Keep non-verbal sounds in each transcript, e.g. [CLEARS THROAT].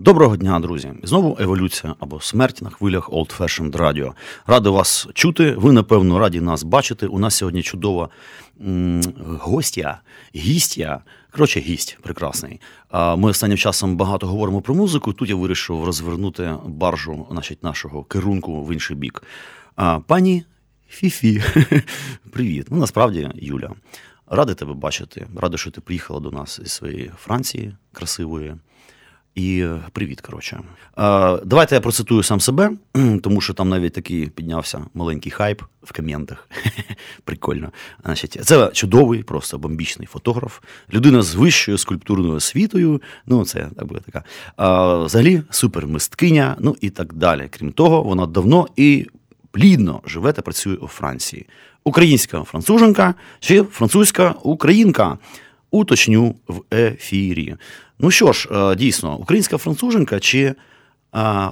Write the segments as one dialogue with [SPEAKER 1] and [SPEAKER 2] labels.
[SPEAKER 1] Доброго дня, друзі! Знову еволюція або смерть на хвилях Old Fashioned Radio. Радий вас чути. Ви, напевно, раді нас бачити. У нас сьогодні чудова м- гостя, гістя. Коротше, гість прекрасний. Ми останнім часом багато говоримо про музику. Тут я вирішив розвернути баржу значить, нашого керунку в інший бік. Пані Фіфі, [LAUGHS] привіт. Ну, насправді, Юля. Радий тебе бачити. Радий, що ти приїхала до нас із своєї Франції красивої. І привіт, коротше. Давайте я процитую сам себе, [CLEARS THROAT] тому що там навіть такий піднявся маленький хайп в коментах. [LAUGHS] Прикольно. Значить, Це чудовий, просто бомбічний фотограф, людина з вищою скульптурною освітою. Ну, це так буде така. Взагалі, супермисткиня, ну і так далі. Крім того, вона давно і плідно живе та працює у Франції. Українська француженка чи французька українка. Уточню в ефірі. Ну що ж, е, дійсно, українська француженка чи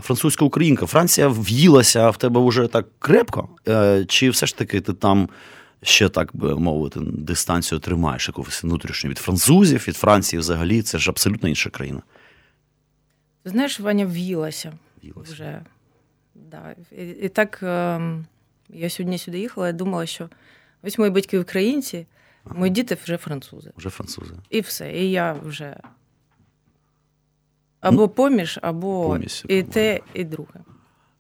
[SPEAKER 1] французька українка? Франція в'їлася в тебе вже так крепко, е, чи все ж таки ти там ще так би мовити дистанцію тримаєш якусь внутрішню від французів, від Франції взагалі? Це ж абсолютно інша країна.
[SPEAKER 2] Ти знаєш, Ваня в'їлася.
[SPEAKER 1] В'їлася.
[SPEAKER 2] Вже. Да. І, і так я сьогодні сюди їхала, я думала, що ось мої батьки українці, мої діти вже французи.
[SPEAKER 1] Вже французи.
[SPEAKER 2] І все. І я вже або поміж, або
[SPEAKER 1] Ну, поміж,
[SPEAKER 2] і те, і друге.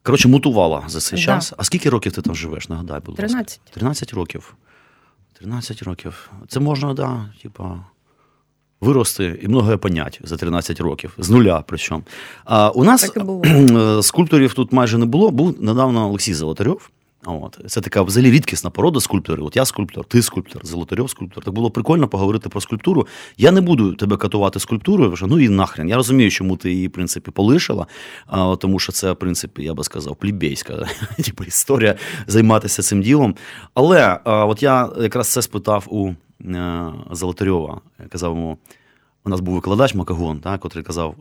[SPEAKER 1] Коротше, мутувала за цей
[SPEAKER 2] Да.
[SPEAKER 1] час. А скільки років ти там живеш? Нагадай, будь ласка.
[SPEAKER 2] 13.
[SPEAKER 1] 13 років. 13 років. Це можна, да, типа. Вирости і многое понять за 13 років, з нуля причому. А у нас
[SPEAKER 2] Так і [CLEARS THROAT] було.
[SPEAKER 1] е, скульпторів тут майже не було. Був недавно Олексій Золотарьов. От. Це така взагалі рідкісна порода скульпторів. От я скульптор, ти скульптор, Золотарьов скульптор. Так було прикольно поговорити про скульптуру. Я не буду тебе катувати скульптурою, вже ну і нахрен. Я розумію, чому ти її, в принципі, полишила, а, тому що це, в принципі, я би сказав, плібейська [LAUGHS] типу, історія займатися цим ділом. Але а, от я якраз це спитав у е, Золотарьова. Я казав йому. У нас був викладач Макагон, так, котрий казав: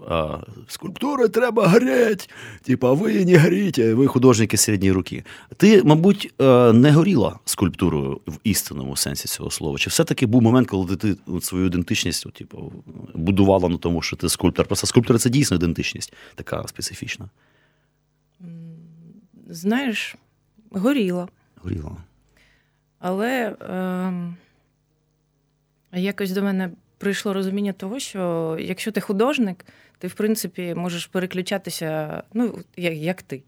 [SPEAKER 1] скульптури треба греть, типа ви не горіть, ви художники середньої руки. Ти, мабуть, е, не горіла скульптурою в істинному сенсі цього слова. Чи все-таки був момент, коли ти свою ідентичність типу, будувала на тому, що ти скульптор? Просто скульптор це дійсно ідентичність, така специфічна.
[SPEAKER 2] Знаєш, горіла.
[SPEAKER 1] Горіла.
[SPEAKER 2] Але ем, якось до мене прийшло розуміння того, що якщо ти художник, ти в принципі можеш переключатися, ну, як, як ти.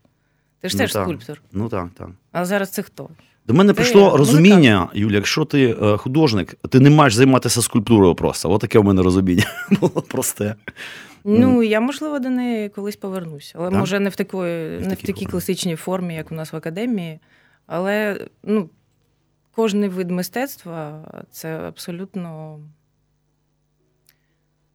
[SPEAKER 2] Ти ж
[SPEAKER 1] Ну,
[SPEAKER 2] теж
[SPEAKER 1] так.
[SPEAKER 2] скульптор.
[SPEAKER 1] Ну так, так.
[SPEAKER 2] А зараз це хто?
[SPEAKER 1] До мене
[SPEAKER 2] Ти
[SPEAKER 1] прийшло
[SPEAKER 2] музикант.
[SPEAKER 1] розуміння, Юля, якщо ти е, художник, ти не маєш займатися скульптурою просто. От таке в мене розуміння. [LAUGHS] Було просте.
[SPEAKER 2] Ну, я, можливо, до неї колись повернусь. Але
[SPEAKER 1] Так?
[SPEAKER 2] може не в такої,
[SPEAKER 1] в
[SPEAKER 2] не в
[SPEAKER 1] такій
[SPEAKER 2] класичній формі, як у нас в академії. Але ну, кожний вид мистецтва це абсолютно.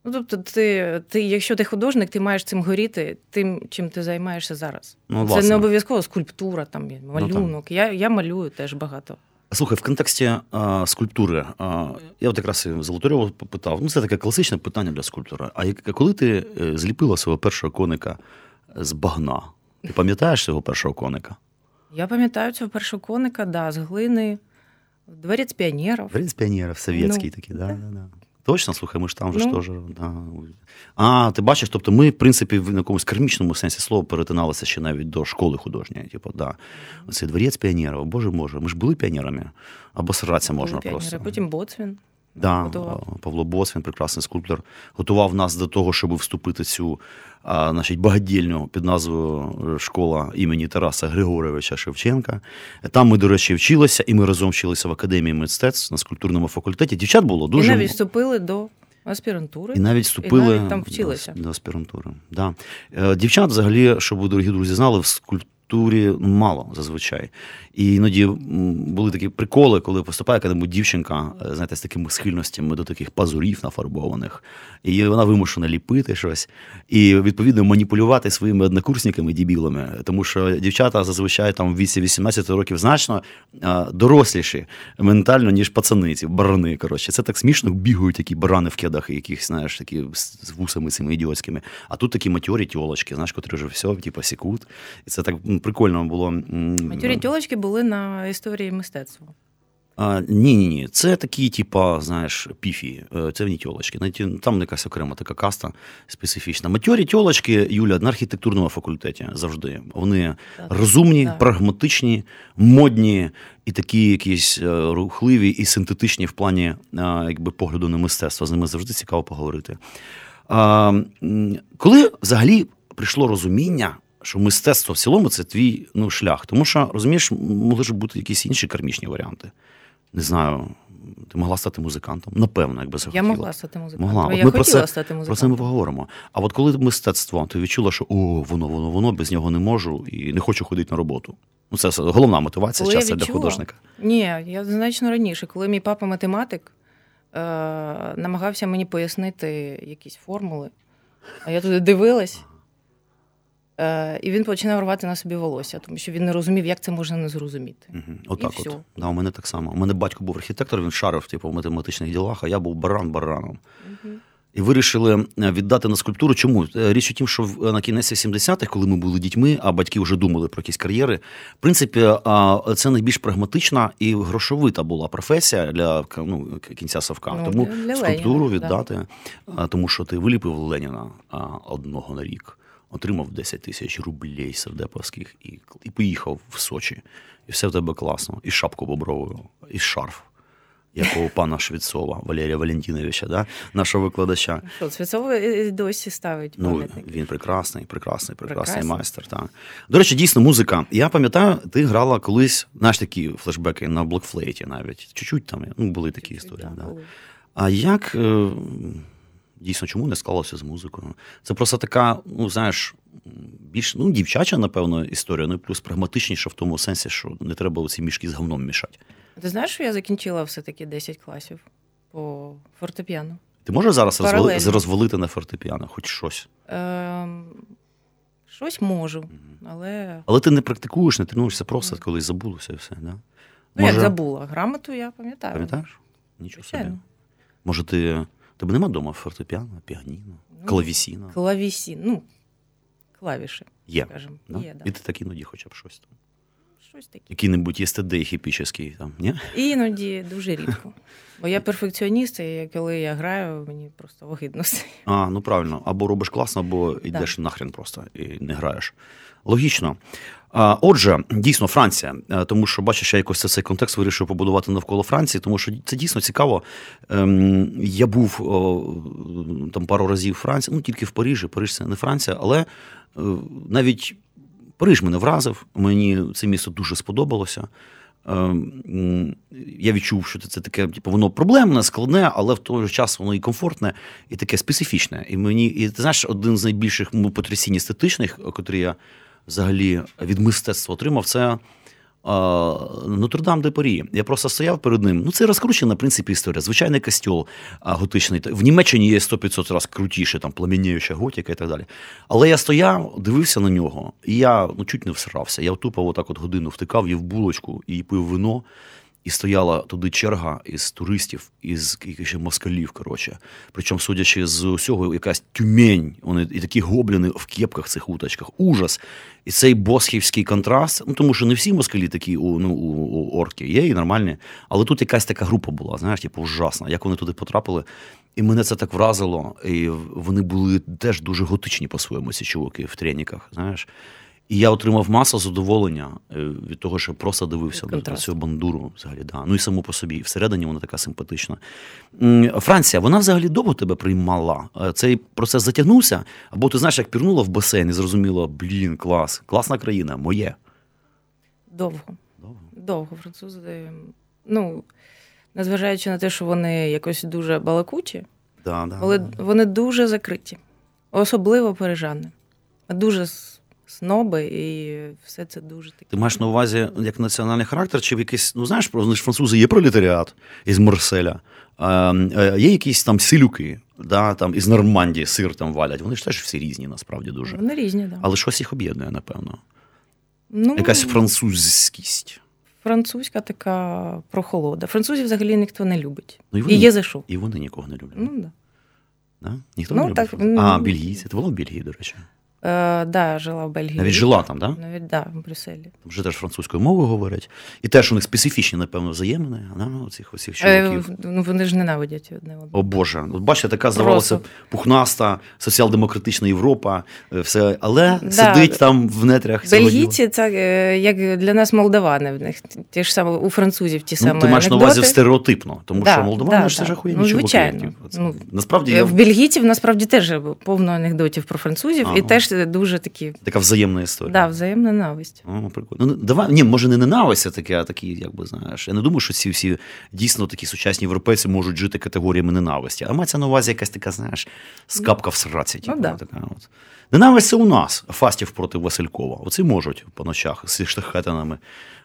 [SPEAKER 2] Ну, тобто, ти, ти, якщо ти художник, ти маєш цим горіти тим, чим ти займаєшся зараз.
[SPEAKER 1] Ну,
[SPEAKER 2] це
[SPEAKER 1] власне.
[SPEAKER 2] не обов'язково скульптура, там, малюнок. я, я малюю теж багато.
[SPEAKER 1] Слухай, в контексті а, скульптури, а, я от якраз і Золотарьова попитав. Ну, це таке класичне питання для скульптора. А як- коли ти е, зліпила свого першого коника з багна? Ти пам'ятаєш цього першого коника?
[SPEAKER 2] Я пам'ятаю цього першого коника, да, з глини, дворець піонерів.
[SPEAKER 1] Принц піонерів, совєтський
[SPEAKER 2] Ну,
[SPEAKER 1] такий, да, да, да. Точно, слухай, ми ж там же ж
[SPEAKER 2] Ну.
[SPEAKER 1] теж. Да. А, ти бачиш, тобто ми, в принципі, в якомусь кармічному сенсі слова перетиналися ще навіть до школи художньої. Типу, да. Оцей дворець піонерів, боже може, ми ж були піонерами. Або сратися можна
[SPEAKER 2] Піонери.
[SPEAKER 1] просто.
[SPEAKER 2] Потім Боцвін.
[SPEAKER 1] Да. Павло Боцвін, прекрасний скульптор, готував нас до того, щоб вступити в цю а, значить, багадільню під назвою школа імені Тараса Григоровича Шевченка. Там ми, до речі, вчилися, і ми разом вчилися в академії мистецтв на скульптурному факультеті. Дівчат було дуже
[SPEAKER 2] І навіть вступили до аспірантури.
[SPEAKER 1] і навіть вступили
[SPEAKER 2] навіть там
[SPEAKER 1] до-
[SPEAKER 2] вчилися.
[SPEAKER 1] до, аспірантури. Да. Е, Дівчат, взагалі, щоб ви, дорогі друзі, знали, в скульп- культурі мало зазвичай. І іноді були такі приколи, коли поступає яка-небудь дівчинка, е, знаєте, з такими схильностями до таких пазурів нафарбованих, і вона вимушена ліпити щось і відповідно маніпулювати своїми однокурсниками дібілами, тому що дівчата зазвичай там в віці 18 років значно доросліші ментально, ніж пацани, ці барани. Коротше, це так смішно бігають такі барани в кедах, яких знаєш, такі з вусами цими ідіотськими. А тут такі матьорі тьолочки, знаєш, котрі вже все, типу, секут. І це так прикольно було.
[SPEAKER 2] Матьорі тьолочки були на історії мистецтва.
[SPEAKER 1] А, Ні, ні, ні. Це такі, типа, знаєш, піфі, е, це не тьолочки. Там якась окрема така каста специфічна. Матьорі тьолочки, Юля, на архітектурному факультеті завжди. Вони так. розумні, так. прагматичні, модні і такі якісь е, рухливі і синтетичні в плані е, якби, погляду на мистецтво. З ними завжди цікаво поговорити. А, Коли взагалі прийшло розуміння, що мистецтво в цілому це твій ну, шлях. Тому що, розумієш, могли ж бути якісь інші кармічні варіанти. Не знаю, ти могла стати музикантом? Напевно, якби захотіла.
[SPEAKER 2] Я могла стати музикантом.
[SPEAKER 1] Могла.
[SPEAKER 2] Я
[SPEAKER 1] ми
[SPEAKER 2] хотіла
[SPEAKER 1] про це,
[SPEAKER 2] стати музикантом.
[SPEAKER 1] Про це ми поговоримо. А от коли мистецтво, ти відчула, що о, воно, воно, воно, без нього не можу і не хочу ходити на роботу. Ну, це головна мотивація
[SPEAKER 2] коли
[SPEAKER 1] часу для художника.
[SPEAKER 2] Ні, я значно раніше, коли мій папа математик е- намагався мені пояснити якісь формули, а я туди дивилась. Е, І він починав рвати на собі волосся, тому що він не розумів, як це можна не зрозуміти.
[SPEAKER 1] Угу. Отак І от. Да, У мене так само. У мене батько був архітектор, він шарив типу, в математичних ділах, а я був баран бараном. Угу. І вирішили е, віддати на скульптуру. Чому? Е, річ у тім, що на кінець 70-х, коли ми були дітьми, а батьки вже думали про якісь кар'єри. В принципі, це найбільш прагматична і грошовита була професія для ну, кінця совка. Ну, тому для скульптуру Леніна, віддати, да. тому що ти виліпив Леніна одного на рік отримав 10 тисяч рублей сердеповських і і поїхав в Сочі. І все в тебе класно. І шапку бобровою, і шарф. Якого [LAUGHS] пана Швецова, Валерія Валентиновича, да? нашого викладача.
[SPEAKER 2] Що, Швецова досі ставить пам'ятник?
[SPEAKER 1] Ну, Він прекрасний, прекрасний, прекрасний Прекрасний. майстер. Так. До речі, дійсно, музика. Я пам'ятаю, ти грала колись, знаєш, такі флешбеки на блокфлейті навіть. Чуть-чуть там ну, були такі Чуть-чуть, історії. Да, да. А як е, Дійсно, чому не склалося з музикою? Це просто така, ну знаєш, більш ну, дівчача, напевно, історія, ну і плюс прагматичніша в тому сенсі, що не треба оці мішки з говном мішати.
[SPEAKER 2] Ти знаєш, що я закінчила все-таки 10 класів по фортепіано?
[SPEAKER 1] Ти можеш зараз розвали, розвалити на фортепіано, хоч щось?
[SPEAKER 2] Ем, Щось можу, але.
[SPEAKER 1] Але ти не практикуєш, не тренуєшся, просто колись забулося і все, да? Ну,
[SPEAKER 2] Може... як забула? Грамоту я пам'ятаю.
[SPEAKER 1] Пам'ятаєш? Нічого собі. Може, ти Тебе нема вдома фортепіано, піаніно, ну, клавісіно?
[SPEAKER 2] Клавісін, ну, клавіші,
[SPEAKER 1] є.
[SPEAKER 2] скажімо.
[SPEAKER 1] Да?
[SPEAKER 2] Є, да.
[SPEAKER 1] І ти так іноді хоча б щось там.
[SPEAKER 2] Щось таке.
[SPEAKER 1] Який-небудь єстедей хіпічний там, ні?
[SPEAKER 2] Іноді дуже [LAUGHS] рідко. Бо я перфекціоніст, і коли я граю, мені просто огидно.
[SPEAKER 1] А, ну правильно. Або робиш класно, або йдеш нахрен просто і не граєш. Логічно. Отже, дійсно, Франція, е, тому що бачиш, я якось цей контекст вирішив побудувати навколо Франції, тому що це дійсно цікаво. Ем, я був там пару разів в Франції, ну тільки в Парижі. Париж це не Франція, але е, навіть Париж мене вразив. Мені це місто дуже сподобалося. Ем, я відчув, що це таке, типу, воно проблемне, складне, але в той же час воно і комфортне, і таке специфічне. І мені, і ти знаєш, один з найбільших потрясінь естетичних, котрі я взагалі від мистецтва отримав, це Нотр-Дам де Парі. Я просто стояв перед ним. Ну, це розкручена, в принципі, історія. Звичайний костьол готичний. В Німеччині є 100-500 разів крутіше, там пламеніюча готіка і так далі. Але я стояв, дивився на нього, і я ну, чуть не всрався. Я тупо отак от годину втикав, їв булочку і пив вино. І стояла туди черга із туристів, із якихось москалів. коротше. Причому, судячи з усього, якась тюмень, вони і такі гобліни в кепках цих уточках. Ужас. І цей босхівський контраст, ну тому що не всі москалі такі у ну, у, у орки, є і нормальні. Але тут якась така група була, знаєш, типу, ужасна. Як вони туди потрапили. І мене це так вразило. І вони були теж дуже готичні по-своєму, ці чуваки в треніках, знаєш. І я отримав масу задоволення е, від того, що просто дивився на цю бандуру. Взагалі, да. Ну і саму по собі. І всередині вона така симпатична. Франція, вона взагалі довго тебе приймала. Е, цей процес затягнувся, або ти знаєш, як пірнула в басейн і зрозуміла, блін, клас, класна країна, моє.
[SPEAKER 2] Довго. Довго. Довго французи. Ну, незважаючи на те, що вони якось дуже балакучі,
[SPEAKER 1] да, да,
[SPEAKER 2] але да. вони дуже закриті, особливо парижани. Дуже сноби, і все це дуже таке.
[SPEAKER 1] Ти маєш на увазі як національний характер, чи в якийсь, ну знаєш, вони ж французи є пролетаріат із Марселя, а, є якісь там силюки, да, там із Нормандії сир там валять. Вони ж теж всі різні, насправді дуже.
[SPEAKER 2] Вони різні, да.
[SPEAKER 1] Але щось їх об'єднує, напевно.
[SPEAKER 2] Ну,
[SPEAKER 1] Якась французькість.
[SPEAKER 2] Французька така прохолода. Французів взагалі ніхто не любить.
[SPEAKER 1] Ну, і,
[SPEAKER 2] І є за що.
[SPEAKER 1] і вони нікого не люблять.
[SPEAKER 2] Ну, да.
[SPEAKER 1] Да? Ніхто
[SPEAKER 2] Ну,
[SPEAKER 1] не любить.
[SPEAKER 2] так, ну,
[SPEAKER 1] А, бельгійці. Ти була в Бельгії, до речі.
[SPEAKER 2] Е, да, жила в Бельгії.
[SPEAKER 1] Навіть жила там? Да?
[SPEAKER 2] Навіть, да, в Брюсселі.
[SPEAKER 1] Там вже теж французькою мовою говорять. І теж у них специфічні, напевно, взаємини, оцих, оцих чоловіків.
[SPEAKER 2] Е, ну, вони ж ненавидять одне одного.
[SPEAKER 1] О Боже, от бачите, така здавалося
[SPEAKER 2] Просто.
[SPEAKER 1] пухнаста, соціал-демократична Європа, е, все, але
[SPEAKER 2] Да.
[SPEAKER 1] сидить там в нетрях.
[SPEAKER 2] Бельгійці це е, як для нас молдавани. В них ті ж саме у французів ті самі
[SPEAKER 1] Ну, ти маєш на увазі стереотипно, тому
[SPEAKER 2] Да,
[SPEAKER 1] що молдавани
[SPEAKER 2] да,
[SPEAKER 1] ж це
[SPEAKER 2] да.
[SPEAKER 1] ж
[SPEAKER 2] Ну, звичайно. Ну,
[SPEAKER 1] Насправді
[SPEAKER 2] Е,
[SPEAKER 1] я...
[SPEAKER 2] В бельгійців насправді теж повно анекдотів про французів,
[SPEAKER 1] Ага.
[SPEAKER 2] і теж дуже такі
[SPEAKER 1] така взаємна історія.
[SPEAKER 2] да, взаємна ненависть.
[SPEAKER 1] О, прикольно. Ну, давай, ні, може, не ненависть, а таке, а такі, як би знаєш. Я не думаю, що ці всі дійсно такі сучасні європейці можуть жити категоріями ненависті. А мається на увазі якась така, знаєш, скапка в сраці. Типу,
[SPEAKER 2] да.
[SPEAKER 1] така от. Ненависть це у нас, Фастів проти Василькова. Оці можуть по ночах зі штахетинами.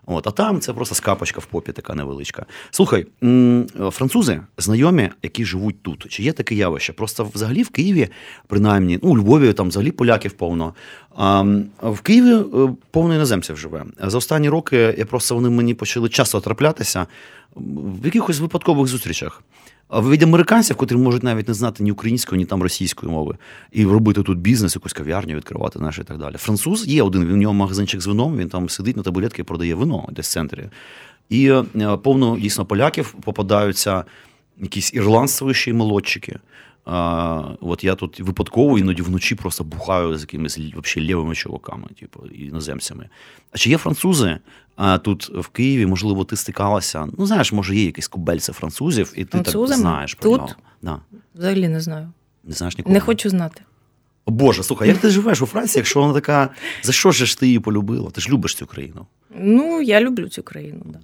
[SPEAKER 1] От, а там це просто скапочка в попі, така невеличка. Слухай, французи знайомі, які живуть тут. Чи є таке явище? Просто взагалі в Києві, принаймні, ну, у Львові там взагалі поляків повно. А в Києві е, повно іноземців живе. За останні роки я просто вони мені почали часто траплятися в якихось випадкових зустрічах. Від американців, котрі можуть навіть не знати ні української, ні там російської мови, і робити тут бізнес, якусь кав'ярню відкривати наше і так далі. Француз є один, він у нього магазинчик з вином, він там сидить на табуретці і продає вино десь в центрі. І е, повно дійсно поляків попадаються якісь ірландствуючі молодчики. А, от я тут випадково іноді вночі просто бухаю з якимись вообще лівими чуваками, типу, іноземцями. А чи є французи а, тут в Києві? Можливо, ти стикалася? Ну, знаєш, може, є якісь кубельці французів, і ти так знаєш про
[SPEAKER 2] Тут?
[SPEAKER 1] нього. Да.
[SPEAKER 2] Взагалі не знаю.
[SPEAKER 1] Не знаєш нікого?
[SPEAKER 2] Не хочу знати.
[SPEAKER 1] О, Боже, слухай, як ти живеш у Франції, якщо вона така. За що ж ти її полюбила? Ти ж любиш цю країну.
[SPEAKER 2] Ну, я люблю цю країну, да.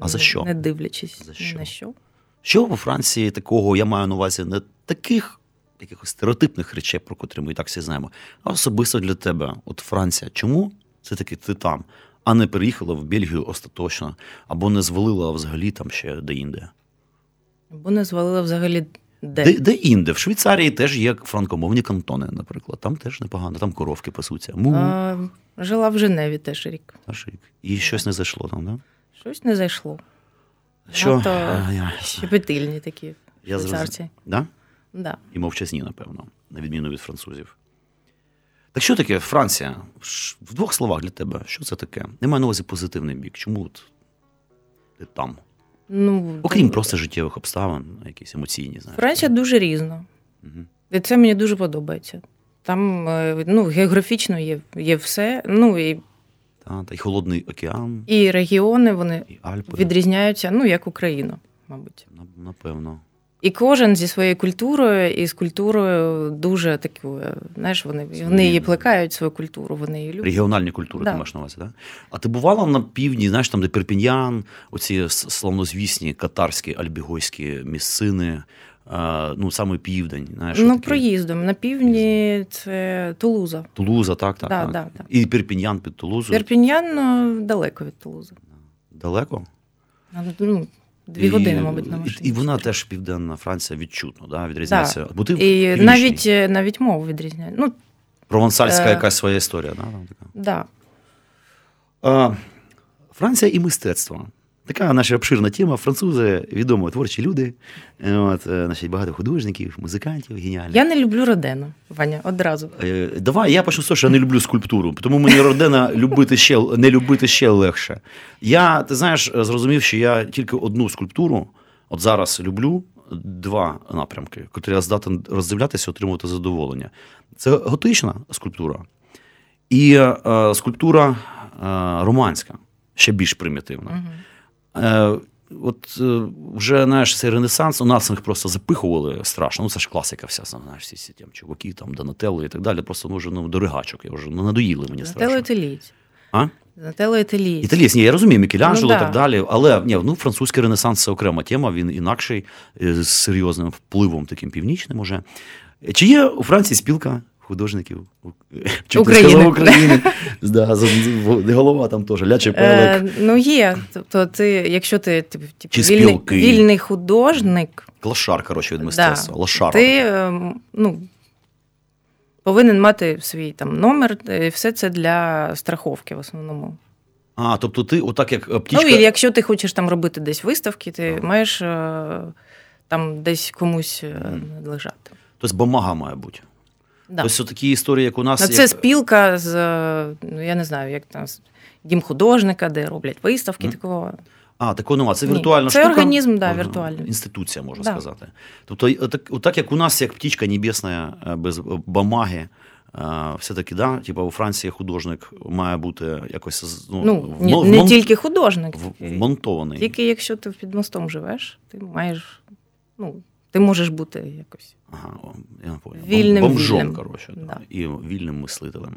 [SPEAKER 1] А за що?
[SPEAKER 2] Не дивлячись
[SPEAKER 1] За що?
[SPEAKER 2] на що.
[SPEAKER 1] Що у Франції такого, я маю на увазі, не таких якихось стереотипних речей, про котрі ми і так всі знаємо, а особисто для тебе, от Франція, чому це таки ти там, а не переїхала в Бельгію остаточно, або не звалила взагалі там ще де-інде?
[SPEAKER 2] Бо не звалила взагалі де.
[SPEAKER 1] Де, де інде? В Швейцарії теж є франкомовні кантони, наприклад. Там теж непогано, там коровки пасуться. Му,
[SPEAKER 2] А, жила в Женеві теж рік.
[SPEAKER 1] аж рік. І щось не зайшло там, да?
[SPEAKER 2] Щось не зайшло.
[SPEAKER 1] Що? Я-
[SPEAKER 2] щепетильні такі
[SPEAKER 1] Я
[SPEAKER 2] швейцарці.
[SPEAKER 1] Да?
[SPEAKER 2] Да.
[SPEAKER 1] І мовчазні, напевно, на відміну від французів. Так що таке Франція? В двох словах для тебе, що це таке? Немає на увазі позитивний бік. Чому от ти там?
[SPEAKER 2] Ну,
[SPEAKER 1] Окрім просто життєвих обставин, якісь емоційні, знаєш.
[SPEAKER 2] Франція дуже різна.
[SPEAKER 1] Мгм.
[SPEAKER 2] І це мені дуже подобається. Там е, ну, географічно є, є все. Ну і,
[SPEAKER 1] Та, та й холодний океан,
[SPEAKER 2] і регіони вони
[SPEAKER 1] і Альпи.
[SPEAKER 2] відрізняються, ну, як Україна, мабуть.
[SPEAKER 1] Напевно.
[SPEAKER 2] І кожен зі своєю культурою, і з культурою дуже такою, знаєш, вони, вони її плекають, свою культуру, вони її люблять.
[SPEAKER 1] Регіональні культури
[SPEAKER 2] Да.
[SPEAKER 1] ти маєш на увазі, так? А ти бувала на півдні, знаєш, там, де Перпіньян, оці славнозвісні катарські альбігойські місцини, ну, саме південь, знаєш.
[SPEAKER 2] Ну,
[SPEAKER 1] отакі.
[SPEAKER 2] проїздом. На півдні це Тулуза.
[SPEAKER 1] Тулуза, так, так.
[SPEAKER 2] Да,
[SPEAKER 1] так.
[SPEAKER 2] да, да.
[SPEAKER 1] І Перпіньян під Тулузою.
[SPEAKER 2] Перпіньян ну, далеко від Тулузи.
[SPEAKER 1] Далеко?
[SPEAKER 2] Ну, дві
[SPEAKER 1] І-
[SPEAKER 2] години, мабуть, на машині.
[SPEAKER 1] і вона теж південна Франція відчутно, да, відрізняється. Бо ти
[SPEAKER 2] І навіть, навіть мову відрізняє. Ну,
[SPEAKER 1] провансальська
[SPEAKER 2] е,
[SPEAKER 1] якась своя історія. Да, там така.
[SPEAKER 2] да.
[SPEAKER 1] А, Франція і мистецтво. Така наша обширна тема. Французи відомо творчі люди. Е, От, е, значить, багато художників, музикантів, геніальних.
[SPEAKER 2] Я не люблю Родену, Ваня, одразу.
[SPEAKER 1] Е, Давай, я почну з того, що я не люблю скульптуру, тому мені Родена [LAUGHS] любити ще, не любити ще легше. Я, ти знаєш, зрозумів, що я тільки одну скульптуру от зараз люблю, два напрямки, котрі я здатен роздивлятися, отримувати задоволення. Це готична скульптура і е, скульптура е, романська, ще більш примітивна.
[SPEAKER 2] Угу.
[SPEAKER 1] Е, От е, вже знаєш, цей ренесанс у нас їх просто запихували страшно. Ну це ж класика вся, знаєш, всі ці там чуваки, там Донателло і так далі. Просто ну, вже ну, до ригачок. Я вже ну, надоїли мені страшно.
[SPEAKER 2] італієць.
[SPEAKER 1] А?
[SPEAKER 2] Нателло італієць.
[SPEAKER 1] Італієць, ні, я розумію, Мікеланджело
[SPEAKER 2] Ну,
[SPEAKER 1] і
[SPEAKER 2] да.
[SPEAKER 1] так далі. Але ні, ну, французький ренесанс це окрема тема, він інакший, е, з серйозним впливом таким північним уже. Чи є у Франції спілка художників [LAUGHS]
[SPEAKER 2] України.
[SPEAKER 1] України. [LAUGHS] да, голова там теж, лячий пелек.
[SPEAKER 2] Е, ну, є. Тобто, ти, якщо ти типу,
[SPEAKER 1] Чи
[SPEAKER 2] вільний, вільний художник,
[SPEAKER 1] Лошар, коротше, від мистецтва.
[SPEAKER 2] да,
[SPEAKER 1] Лошара.
[SPEAKER 2] ти е, ну, повинен мати свій там номер, і все це для страховки в основному.
[SPEAKER 1] А, тобто ти, отак як е, птічка.
[SPEAKER 2] Ну, і якщо ти хочеш там робити десь виставки, ти маєш е, там десь комусь е, лежати.
[SPEAKER 1] Тобто бумага має бути.
[SPEAKER 2] Да.
[SPEAKER 1] Тобто такі історії, як у нас.
[SPEAKER 2] Це
[SPEAKER 1] як...
[SPEAKER 2] спілка з, ну я не знаю, як там дім художника, де роблять виставки
[SPEAKER 1] Мгм.
[SPEAKER 2] такого.
[SPEAKER 1] А, такого нема. Це
[SPEAKER 2] Ні, це
[SPEAKER 1] штука.
[SPEAKER 2] організм, да, віртуальний.
[SPEAKER 1] Інституція, можна
[SPEAKER 2] Да.
[SPEAKER 1] сказати. Тобто, і отак, отак, як у нас, як птічка небесна, е, без бумаги, е, все-таки, да, типу, у Франції художник має бути якось ну,
[SPEAKER 2] Ну, не, не тільки художник,
[SPEAKER 1] вмонтований.
[SPEAKER 2] тільки якщо ти під мостом живеш, ти маєш, ну, ти можеш бути якось.
[SPEAKER 1] Ага, я.
[SPEAKER 2] Вільним,
[SPEAKER 1] Бомжом,
[SPEAKER 2] вільним.
[SPEAKER 1] коротше, да.
[SPEAKER 2] Да.
[SPEAKER 1] і вільним мислителем.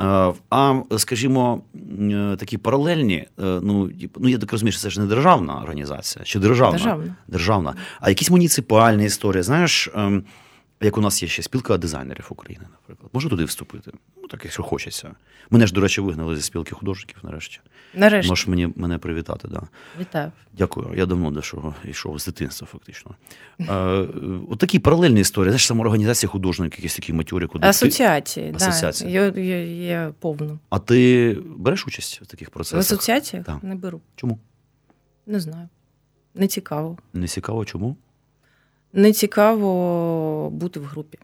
[SPEAKER 1] Е, А, скажімо, е, такі паралельні, е, ну, типу, ну я так розумію, що це ж не державна організація, чи державна?
[SPEAKER 2] Державна.
[SPEAKER 1] Державна. А якісь муніципальні історії, знаєш, ем, як у нас є ще спілка дизайнерів України, наприклад. Можу туди вступити? Ну, так, якщо хочеться. Мене ж, до речі, вигнали зі спілки художників нарешті.
[SPEAKER 2] Нарешті,
[SPEAKER 1] Можеш мені, мене привітати, да.
[SPEAKER 2] вітаю.
[SPEAKER 1] Дякую. Я давно до чого йшов з дитинства, фактично. Е, от такі паралельні історії. Знаєш, самоорганізація художників, якісь такі матюри, куди ти...
[SPEAKER 2] Асоціації, да,
[SPEAKER 1] Асоціації.
[SPEAKER 2] є, є, є повно.
[SPEAKER 1] А ти береш участь в таких процесах?
[SPEAKER 2] В асоціаціях
[SPEAKER 1] Так.
[SPEAKER 2] не беру.
[SPEAKER 1] Чому?
[SPEAKER 2] Не знаю. Не цікаво.
[SPEAKER 1] Не цікаво, чому?
[SPEAKER 2] Не цікаво бути в групі.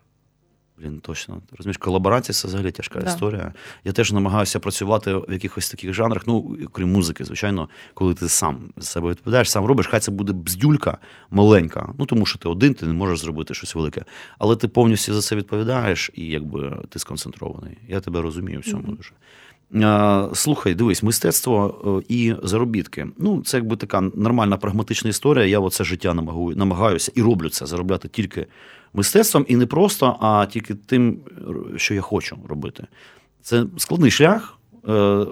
[SPEAKER 1] Блін, точно. Розумієш, колаборація це взагалі тяжка
[SPEAKER 2] Да.
[SPEAKER 1] історія. Я теж намагаюся працювати в якихось таких жанрах, ну, крім музики, звичайно, коли ти сам з себе відповідаєш, сам робиш, хай це буде бздюлька маленька. Ну тому що ти один, ти не можеш зробити щось велике. Але ти повністю за це відповідаєш, і якби ти сконцентрований. Я тебе розумію в цьому
[SPEAKER 2] Мгм.
[SPEAKER 1] дуже. А, Слухай, дивись, мистецтво е, і заробітки. Ну, це якби така нормальна прагматична історія. Я оце життя намагаю, намагаюся і роблю це заробляти тільки мистецтвом, і не просто, а тільки тим, що я хочу робити. Це складний шлях. Е,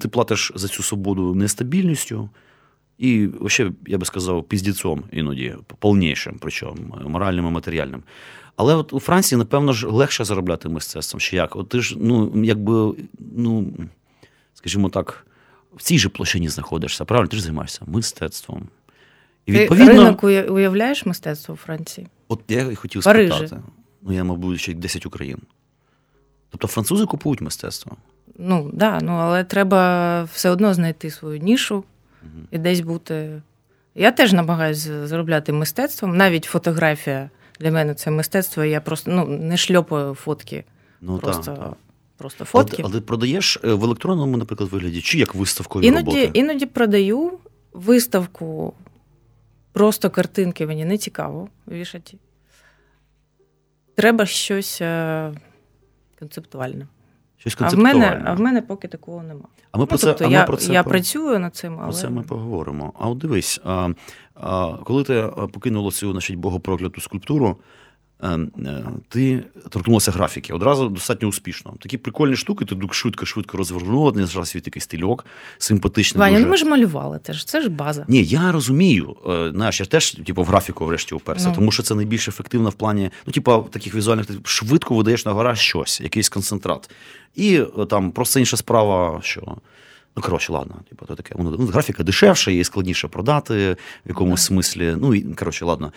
[SPEAKER 1] Ти платиш за цю свободу нестабільністю і, ще, я би сказав, піздіцом іноді, повнішим, причому моральним і матеріальним. Але от у Франції, напевно ж, легше заробляти мистецтвом. Чи як? От ти ж, ну, якби, ну, скажімо так, в цій же площині знаходишся, правильно? Ти ж займаєшся мистецтвом. І
[SPEAKER 2] Ти ринок уявляєш мистецтво у Франції?
[SPEAKER 1] от я і хотів
[SPEAKER 2] Парижі.
[SPEAKER 1] спитати. Ну, я, мабуть, ще 10 Україн. Тобто французи купують мистецтво.
[SPEAKER 2] Ну, да, ну, але треба все одно знайти свою нішу і десь бути. Я теж намагаюся заробляти мистецтвом. Навіть фотографія для мене це мистецтво. Я просто ну, не шльопаю фотки,
[SPEAKER 1] Ну,
[SPEAKER 2] просто,
[SPEAKER 1] так,
[SPEAKER 2] просто фотки.
[SPEAKER 1] але але продаєш е, в електронному, наприклад, вигляді, чи як виставкові
[SPEAKER 2] Іноді,
[SPEAKER 1] роботи?
[SPEAKER 2] іноді продаю виставку, просто картинки мені не цікаво вішати. Треба щось е, концептуальне.
[SPEAKER 1] Щось
[SPEAKER 2] А в, мене, а в мене поки такого нема.
[SPEAKER 1] А ми про
[SPEAKER 2] ну,
[SPEAKER 1] це,
[SPEAKER 2] тобто
[SPEAKER 1] а ми
[SPEAKER 2] я,
[SPEAKER 1] про це
[SPEAKER 2] я
[SPEAKER 1] по-
[SPEAKER 2] працюю над цим,
[SPEAKER 1] Про
[SPEAKER 2] але
[SPEAKER 1] це ми поговоримо. А от дивись, а, а, коли ти покинуло покинула цю значить, богопрокляту скульптуру, ти торкнулася графіки одразу достатньо успішно. Такі прикольні штуки, ти швидко-швидко розвернула, не зразу свій такий стильок, симпатичний.
[SPEAKER 2] Ваня,
[SPEAKER 1] дуже.
[SPEAKER 2] ну ми ж малювали, це ж це ж база.
[SPEAKER 1] Ні, я розумію. Е, Знаєш, я теж типу, в графіку врешті уперся,
[SPEAKER 2] Ну.
[SPEAKER 1] тому що це найбільш ефективно в плані, ну, типу, таких візуальних, ти швидко видаєш на гора щось, якийсь концентрат. І е, там просто інша справа, що. Ну, коротше, ладно, типу, то таке. Ну, графіка дешевша, її складніше продати в якомусь
[SPEAKER 2] Да.
[SPEAKER 1] смислі. Ну, і, коротше, ладно.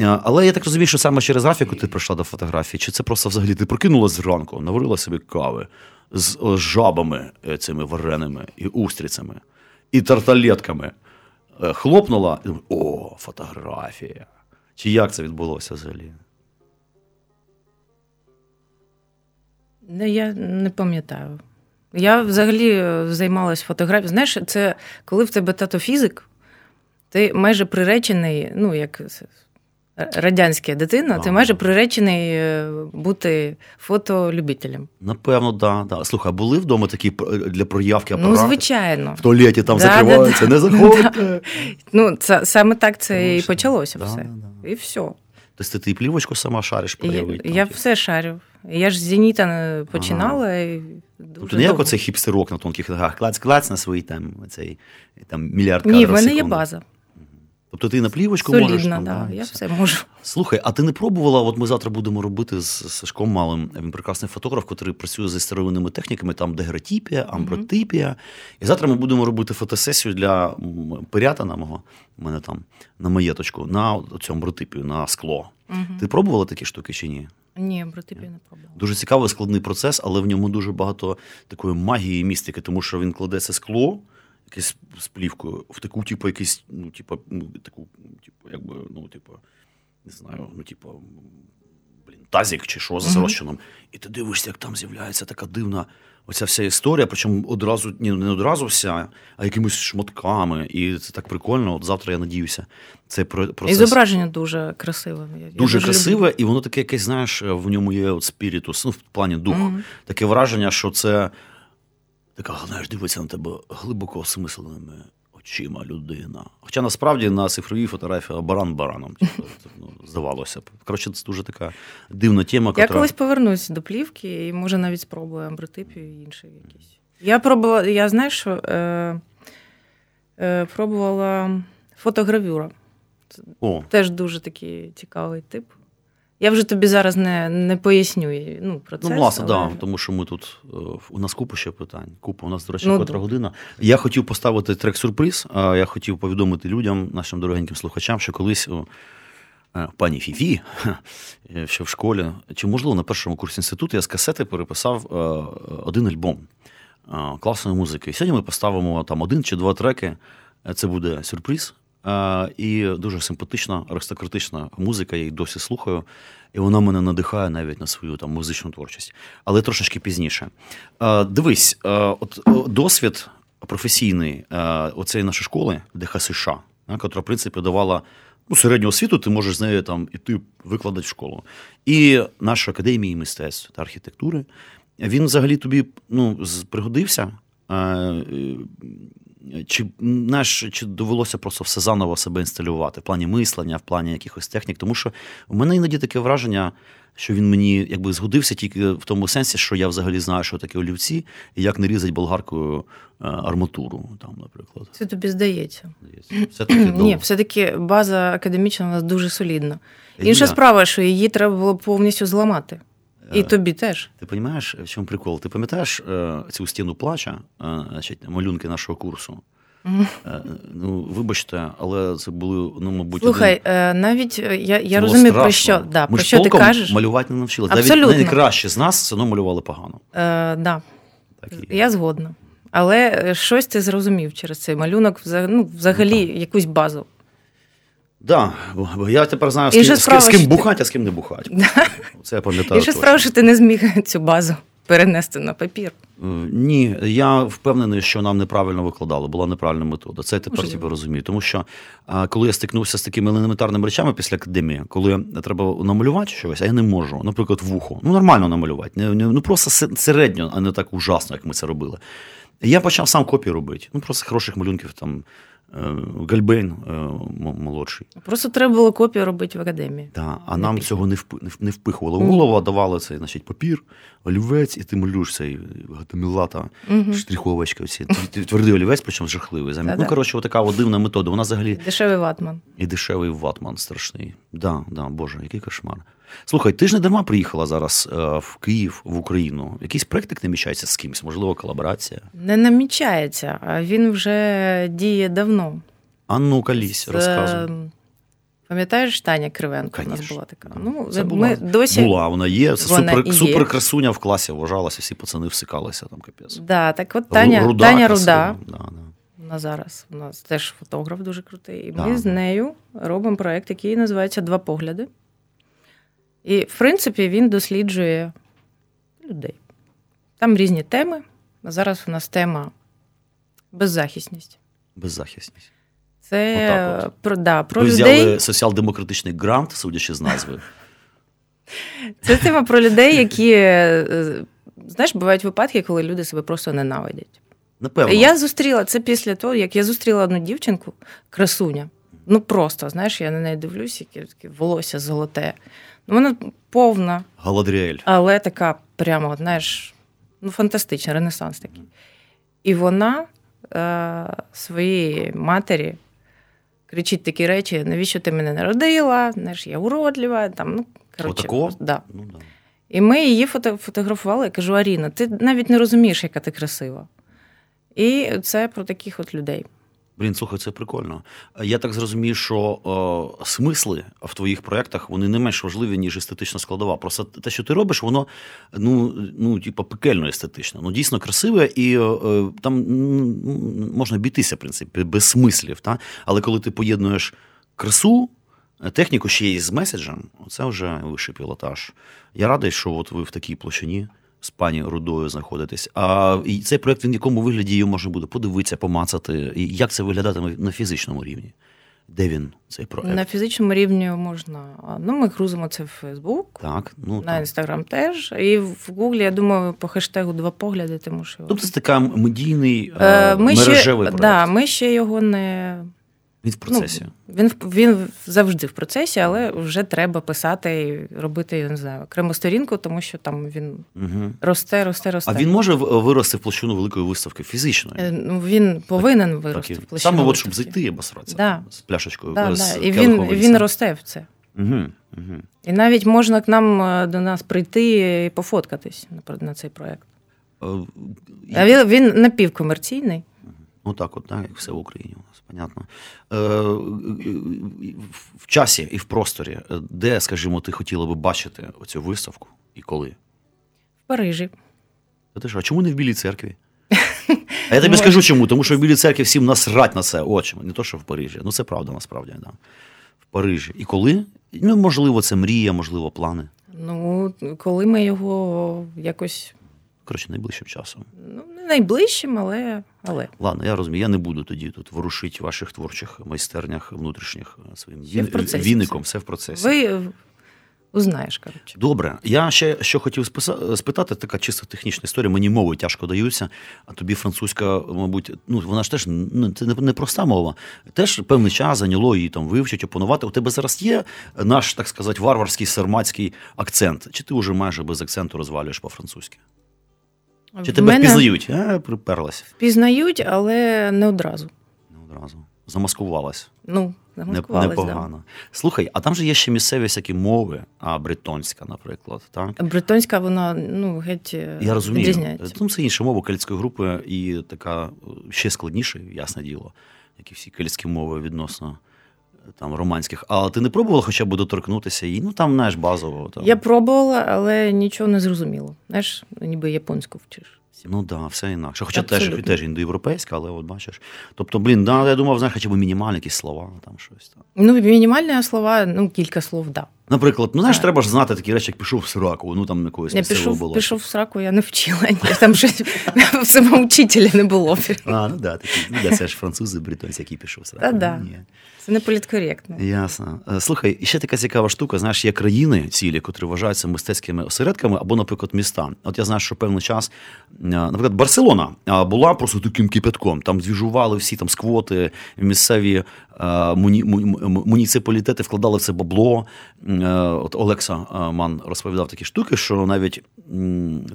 [SPEAKER 1] Е, Але я так розумію, що саме через графіку ти прийшла до фотографії, чи це просто взагалі ти прокинулась зранку, наварила собі кави з жабами е, цими вареними і устрицями, і тарталетками. Е, Хлопнула, і думаю, о, фотографія. Чи як це відбулося взагалі?
[SPEAKER 2] Не, я не пам'ятаю. Я взагалі е, займалась фотографією. Знаєш, це коли в тебе тато фізик, ти майже приречений, ну, як радянська дитина, ти майже приречений е, бути фотолюбителем.
[SPEAKER 1] Напевно, да, да. Слухай, були вдома такі для проявки
[SPEAKER 2] Ну, звичайно.
[SPEAKER 1] В туалеті там
[SPEAKER 2] Да,
[SPEAKER 1] закриваються,
[SPEAKER 2] да.
[SPEAKER 1] не заходьте. [LAUGHS]
[SPEAKER 2] Ну, це, саме так це і почалося
[SPEAKER 1] Да,
[SPEAKER 2] все.
[SPEAKER 1] да, да.
[SPEAKER 2] І все.
[SPEAKER 1] Тобто ти плівочку сама шариш
[SPEAKER 2] І Я, я все шарю. Я ж з Зеніта е, починала. І дуже
[SPEAKER 1] Тобто не як оцей хіпстерок на тонких ногах, клац-клац на свої там, цей, там мільярд
[SPEAKER 2] Ні, в мене є база.
[SPEAKER 1] Тобто ти на плівочку
[SPEAKER 2] Солідно,
[SPEAKER 1] можеш.
[SPEAKER 2] да,
[SPEAKER 1] да,
[SPEAKER 2] я
[SPEAKER 1] все.
[SPEAKER 2] можу.
[SPEAKER 1] Слухай, а ти не пробувала? От ми завтра будемо робити з Сашком Малим. Він прекрасний фотограф, який працює зі старовинними техніками, там дегратіпія, амбротипія. І завтра ми будемо робити фотосесію для пирятина мого, у мене там на маєточку, на цю амбротипію, на скло.
[SPEAKER 2] Мгм.
[SPEAKER 1] Ти пробувала такі штуки чи ні?
[SPEAKER 2] Ні, бротипів не пробувала.
[SPEAKER 1] Дуже цікавий складний процес, але в ньому дуже багато такої магії і містики, тому що він кладе це скло, якесь з плівкою, в таку, типу, якийсь, ну, типу, ну, таку, типу, якби, ну, типу, не знаю, ну, типу, блін, тазік чи що з
[SPEAKER 2] Мгм.
[SPEAKER 1] розчином. І ти дивишся, як там з'являється така дивна. Оця вся історія, причому одразу ні, не одразу вся, а якимись шматками. І це так прикольно. От завтра я надіюся, цей про-
[SPEAKER 2] І зображення дуже красиве. Я-
[SPEAKER 1] дуже
[SPEAKER 2] люблю.
[SPEAKER 1] красиве, і воно таке якесь, знаєш, в ньому є от спірітус, ну, в плані духу.
[SPEAKER 2] Мгм.
[SPEAKER 1] Таке враження, що це така, знаєш, дивиться на тебе глибоко осмисленими очима людина. Хоча насправді на цифровій фотографії баран бараном. типу, ну, здавалося б. Коротше, це дуже така дивна тема,
[SPEAKER 2] Я
[SPEAKER 1] яка.
[SPEAKER 2] колись повернусь до плівки і може навіть спробую амбротипію і інші якісь. Я пробувала, я знаєш, що е, е, пробувала фотогравюра.
[SPEAKER 1] О,
[SPEAKER 2] Теж дуже такий цікавий тип. Я вже тобі зараз не, не поясню ну, процес.
[SPEAKER 1] Ну, власне,
[SPEAKER 2] але...
[SPEAKER 1] да, тому що ми тут е, у нас купа ще питань. Купа. У нас, до речі,
[SPEAKER 2] Ну,
[SPEAKER 1] котра година. Я хотів поставити трек-сюрприз. а Я хотів повідомити людям, нашим дорогеньким слухачам, що колись е, пані Фіфі, е, що в школі, чи можливо на першому курсі інституту я з касети переписав один альбом класної музики. І сьогодні ми поставимо там один чи два треки. Це буде сюрприз. Е, І дуже симпатична, аристократична музика, я її досі слухаю, і вона мене надихає навіть на свою там музичну творчість. Але трошечки пізніше. Е, Дивись, е, от досвід професійний оцеї нашої школи, ДХ США, е, в принципі, давала ну, середню освіту, ти можеш з нею там іти викладати в школу. І нашої академії мистецтв та архітектури. Він взагалі тобі ну, пригодився. Чи, знаєш, чи довелося просто все заново себе інсталювати в плані мислення, в плані якихось технік? Тому що у мене іноді таке враження, що він мені якби згодився тільки в тому сенсі, що я взагалі знаю, що таке олівці, і як не різать болгаркою е, арматуру, там, наприклад.
[SPEAKER 2] Це тобі здається.
[SPEAKER 1] Все таки [CLEARS THROAT]
[SPEAKER 2] Ні, все-таки база академічна у нас дуже солідна. Інша справа, що її треба було повністю зламати. І
[SPEAKER 1] Е,
[SPEAKER 2] тобі теж.
[SPEAKER 1] Ти розумієш, в чому прикол? Ти пам'ятаєш е, цю стіну плача, е, значить, малюнки нашого курсу? Ну, вибачте, але це були, ну, мабуть,
[SPEAKER 2] Слухай,
[SPEAKER 1] один-
[SPEAKER 2] навіть я, я розумію, про що, да,
[SPEAKER 1] Ми
[SPEAKER 2] про що ти кажеш.
[SPEAKER 1] малювати не навчилися. Навіть найкраще з нас все одно малювали погано.
[SPEAKER 2] Е, да,
[SPEAKER 1] Так і
[SPEAKER 2] я згодна. Але щось ти зрозумів через цей малюнок, ну, взагалі
[SPEAKER 1] Ну,
[SPEAKER 2] якусь базу.
[SPEAKER 1] Да, бо- я тепер знаю, з ким,
[SPEAKER 2] справа,
[SPEAKER 1] з ким бухать, а з ким не бухать. Це я пам'ятаю.
[SPEAKER 2] Інша
[SPEAKER 1] точно.
[SPEAKER 2] справа, що ти не зміг цю базу перенести на папір.
[SPEAKER 1] Е, Ні, я впевнений, що нам неправильно викладали, була неправильна метода. Це я тепер
[SPEAKER 2] Можливо.
[SPEAKER 1] типу, розумію. Тому що коли я стикнувся з такими елементарними речами після академії, коли треба намалювати щось, а я не можу, наприклад, вухо. Ну, нормально намалювати. Ну просто середньо, а не так ужасно, як ми це робили. Я почав сам копії робити. Ну, просто хороших малюнків там. Е, Гальбейн е, молодший.
[SPEAKER 2] Просто треба було копію робити в академії.
[SPEAKER 1] Да, а
[SPEAKER 2] Не
[SPEAKER 1] нам
[SPEAKER 2] після.
[SPEAKER 1] цього не, не, впихували в
[SPEAKER 2] Ні.
[SPEAKER 1] голову, давали цей значить, папір, олівець, і ти малюєш цей гатамілата,
[SPEAKER 2] Мгм.
[SPEAKER 1] штриховочка, всі. Твердий олівець, причому жахливий. Замі- Ну, коротше, така дивна метода. Вона взагалі
[SPEAKER 2] Дешевий ватман.
[SPEAKER 1] і дешевий ватман страшний. Да, да, Боже, який кошмар. Слухай, ти ж не дарма приїхала зараз е, в Київ, в Україну. Якийсь проєктик намічається з кимось, можливо, колаборація.
[SPEAKER 2] Не намічається, а він вже діє давно.
[SPEAKER 1] А ну, калісь, розказуй.
[SPEAKER 2] е, Пам'ятаєш, Таня Кривенко у нас була така. Ну,
[SPEAKER 1] Це
[SPEAKER 2] ми
[SPEAKER 1] була-
[SPEAKER 2] досі.
[SPEAKER 1] Була, вона є. Це
[SPEAKER 2] Вона
[SPEAKER 1] супер,
[SPEAKER 2] є.
[SPEAKER 1] супер красуня в класі вважалася, всі пацани всикалися там капець.
[SPEAKER 2] Да, так от Таня Руда, Таня. Руда
[SPEAKER 1] Да, да.
[SPEAKER 2] вона зараз у нас теж фотограф дуже крутий. І
[SPEAKER 1] Да.
[SPEAKER 2] ми з нею робимо проєкт, який називається Два погляди. І, в принципі, він досліджує людей. Там різні теми. А зараз у нас тема беззахисність.
[SPEAKER 1] Беззахисність.
[SPEAKER 2] Це
[SPEAKER 1] от.
[SPEAKER 2] про, да, про
[SPEAKER 1] Ви
[SPEAKER 2] людей.
[SPEAKER 1] взяли соціал-демократичний грант, судячи з назви. [LAUGHS]
[SPEAKER 2] Це тема про людей, які. е, Знаєш, бувають випадки, коли люди себе просто ненавидять.
[SPEAKER 1] Напевно.
[SPEAKER 2] Я зустріла це після того, як я зустріла одну дівчинку, красуня. Ну просто, знаєш, я на неї дивлюсь, яке волосся золоте. Ну, вона повна,
[SPEAKER 1] Галадріель.
[SPEAKER 2] але така прямо, знаєш, ну, фантастична, ренесанс такий. І вона е, своїй матері кричить такі речі: навіщо ти мене народила? Знаєш, я уродлива. Там, ну, коротше, да.
[SPEAKER 1] Ну, да.
[SPEAKER 2] І ми її фото- фотографували. Я кажу: Аріна, ти навіть не розумієш, яка ти красива. І це про таких от людей.
[SPEAKER 1] Блін, слухай, це прикольно. Я так зрозумів, що е, смисли в твоїх проєктах вони не менш важливі, ніж естетична складова. Просто те, що ти робиш, воно ну, ну типу, пекельно естетично. Ну, дійсно красиве, і е, там м, можна обійтися, в принципі, без смислів. Та? Але коли ти поєднуєш красу, техніку ще й з меседжем, це вже вищий пілотаж. Я радий, що от ви в такій площині. З пані Рудою знаходитесь. А і цей проект він в якому вигляді її можна буде подивитися, помацати, і як це виглядатиме на фізичному рівні? Де він цей проект?
[SPEAKER 2] На фізичному рівні можна. Ну, ми грузимо це в Фейсбук,
[SPEAKER 1] Так, ну
[SPEAKER 2] на. Інстаграм теж. І в Гуглі, я думаю, по хештегу два погляди, тому що
[SPEAKER 1] Тобто це така медійний
[SPEAKER 2] Е,
[SPEAKER 1] е,
[SPEAKER 2] ми ще,
[SPEAKER 1] мережевий проект.
[SPEAKER 2] да, ми ще його не.
[SPEAKER 1] Він в процесі.
[SPEAKER 2] Ну, він, він завжди в процесі, але вже треба писати і робити, я не знаю, окрему сторінку, тому що там він
[SPEAKER 1] Угу.
[SPEAKER 2] росте, росте, росте.
[SPEAKER 1] А він може вирости в площину великої виставки фізичної?
[SPEAKER 2] Е, ну, він повинен
[SPEAKER 1] Так,
[SPEAKER 2] вирости
[SPEAKER 1] і-
[SPEAKER 2] в площину
[SPEAKER 1] Саме от, щоб зайти і обосратися
[SPEAKER 2] Да.
[SPEAKER 1] з пляшечкою.
[SPEAKER 2] Да,
[SPEAKER 1] з
[SPEAKER 2] да. І він, він росте в це.
[SPEAKER 1] Угу, угу.
[SPEAKER 2] І навіть можна к нам е, до нас прийти і пофоткатись на, на цей проект.
[SPEAKER 1] Е,
[SPEAKER 2] А він, він напівкомерційний.
[SPEAKER 1] Ну так, от, так, як все в Україні понятно. Е, в- часі і в просторі, де, скажімо, ти хотіла би бачити оцю виставку і коли?
[SPEAKER 2] В Парижі.
[SPEAKER 1] Та ти що, а чому не в Білій церкві? [LAUGHS] А я тобі скажу чому, тому що в Білій церкві всім насрать на це очі. Не то, що в Парижі. Ну це правда насправді, да. В Парижі. І коли? Ну, можливо, це мрія, можливо, плани.
[SPEAKER 2] Ну, коли ми його якось
[SPEAKER 1] Коротше, найближчим часом.
[SPEAKER 2] ну, не найближчим, але. але.
[SPEAKER 1] Ладно, я розумію, я не буду тоді тут ворушити в ваших творчих майстернях внутрішніх е, своїм
[SPEAKER 2] в процесі
[SPEAKER 1] віником,
[SPEAKER 2] все.
[SPEAKER 1] в процесі.
[SPEAKER 2] Ви е, узнаєш, коротше.
[SPEAKER 1] Добре, я ще що хотів спитати, така чисто технічна історія. Мені мови тяжко даються, а тобі французька, мабуть, ну вона ж теж ну, це не, не проста мова. Теж певний час зайняло її там вивчити, опанувати. У тебе зараз є наш, так сказати, варварський сарматський акцент. Чи ти вже майже без акценту розвалюєш по-французьки? Чи
[SPEAKER 2] В
[SPEAKER 1] тебе
[SPEAKER 2] мене
[SPEAKER 1] впізнають? А, приперлась
[SPEAKER 2] Впізнають, але не одразу.
[SPEAKER 1] не одразу. Замаскувалась.
[SPEAKER 2] Ну, замаскувались,
[SPEAKER 1] Непогано. Слухай, а там же є ще місцеві всякі мови, а бретонська, наприклад, так?
[SPEAKER 2] Да. Бретонська, вона ну, геть е,
[SPEAKER 1] Я розумію. Тому це інша мова кельтської групи і така е, ще складніша, ясне діло, як і всі кельтські мови відносно там романських. А ти не пробувала хоча б доторкнутися і ну там, знаєш, базово. Там.
[SPEAKER 2] Я пробувала, але нічого не зрозуміло. Знаєш, ніби японську вчиш.
[SPEAKER 1] Ну так, да, все інакше. Хоча
[SPEAKER 2] Абсолютно.
[SPEAKER 1] теж, теж індоєвропейська, але от бачиш. Тобто, блін, да, я думав, знаєш, хоча б мінімальні якісь слова, там щось там.
[SPEAKER 2] Ну, мінімальні слова, ну, кілька слов, да.
[SPEAKER 1] Наприклад, ну знаєш, треба ж знати такі речі, як пішов в сраку, ну там якогось місцевого
[SPEAKER 2] пішов,
[SPEAKER 1] було.
[SPEAKER 2] пішов в сраку, я не вчила. Ні, там щось вчителя не було.
[SPEAKER 1] А, ну да, такі, ну, да, це ж французи, бритонці, які пішов в сраку.
[SPEAKER 2] Та-да.
[SPEAKER 1] Ні.
[SPEAKER 2] Це не політкоректно.
[SPEAKER 1] Ясно. Е, Слухай, ще така цікава штука. Знаєш, є країни цілі, котрі вважаються мистецькими осередками або, наприклад, міста. От я знаю, що певний час, е, наприклад, Барселона була просто таким кипятком. Там звіжували всі там сквоти, місцеві муні, му- му- муніципалітети вкладали в це бабло. Е, От Олекса е, Ман розповідав такі штуки, що навіть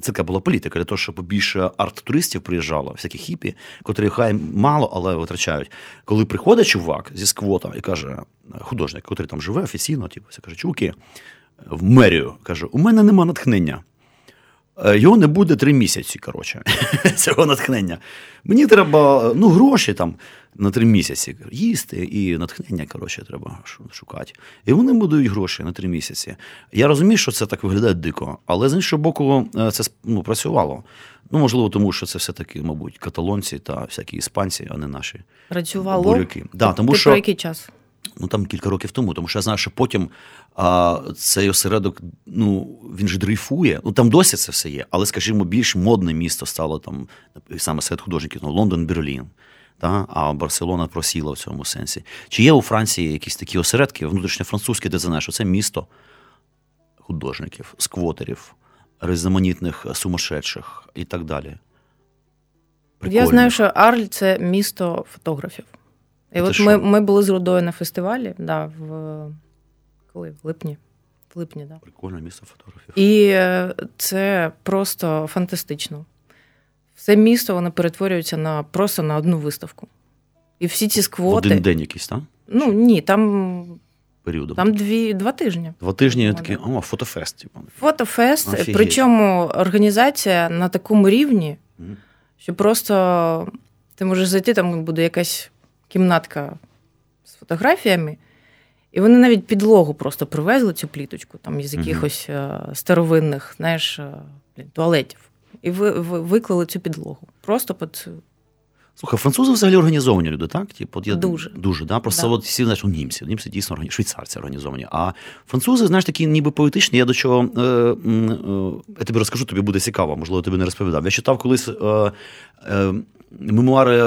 [SPEAKER 1] це така була політика для того, щоб більше арт-туристів приїжджало, всяких хіпі, котрі хай мало, але витрачають. Коли приходить чувак зі сквота і каже, художник, котрий там живе офіційно, типу, каже, чуваки, в мерію каже: у мене нема натхнення. Е, Його не буде три місяці, коротше, [LAUGHS] цього натхнення. Мені треба ну, гроші там на три місяці їсти, і натхнення, коротше, треба шукати. І вони будуть гроші на три місяці. Я розумію, що це так виглядає дико, але з іншого боку, е, це ну, працювало. Ну, можливо, тому що це все-таки, мабуть, каталонці та всякі іспанці, а не наші
[SPEAKER 2] Працювало.
[SPEAKER 1] буряки. Да, тому
[SPEAKER 2] Ти
[SPEAKER 1] що
[SPEAKER 2] про який час?
[SPEAKER 1] ну там кілька років тому, тому що я знаю, що потім а, цей осередок, ну він ж дрейфує. Ну там досі це все є, але, скажімо, більш модне місто стало там саме серед художників, ну, Лондон, Берлін. Та? А Барселона просіла в цьому сенсі. Чи є у Франції якісь такі осередки, внутрішньофранцузькі, де знаєш, що це місто художників, сквотерів, різноманітних сумасшедших і так далі.
[SPEAKER 2] Я знаю, що Арль це місто фотографів. І
[SPEAKER 1] Це
[SPEAKER 2] от
[SPEAKER 1] що?
[SPEAKER 2] ми, ми були з Рудою на фестивалі, да, в коли? В липні. В липні, да.
[SPEAKER 1] Прикольне місто фотографів.
[SPEAKER 2] І е, це просто фантастично. Все місто воно перетворюється на просто на одну виставку. І всі ці
[SPEAKER 1] В
[SPEAKER 2] сквоти.
[SPEAKER 1] один день якийсь, так?
[SPEAKER 2] Ну ні, там
[SPEAKER 1] періодом?
[SPEAKER 2] там дві, два тижні.
[SPEAKER 1] Два тижні
[SPEAKER 2] Ну,
[SPEAKER 1] такі, о, фотофест. Типу.
[SPEAKER 2] Фотофест,
[SPEAKER 1] Офігеть.
[SPEAKER 2] причому організація на такому рівні,
[SPEAKER 1] Мгм.
[SPEAKER 2] що просто ти можеш зайти, там буде якась кімнатка з фотографіями, і вони навіть підлогу просто привезли цю пліточку, там із якихось е, старовинних, знаєш, е, туалетів. І ви, ви виклали цю підлогу. Просто під
[SPEAKER 1] Слухай, французи взагалі організовані люди, так? Типу, от я,
[SPEAKER 2] Дуже.
[SPEAKER 1] Дуже, да? Просто
[SPEAKER 2] Да.
[SPEAKER 1] от всі знаєш, у німці, німці дійсно органі... швейцарці організовані. А французи, знаєш, такі ніби поетичні. Я до чого е, е, я тобі розкажу, тобі буде цікаво, можливо, тобі не розповідав. Я читав колись е, е, мемуари е,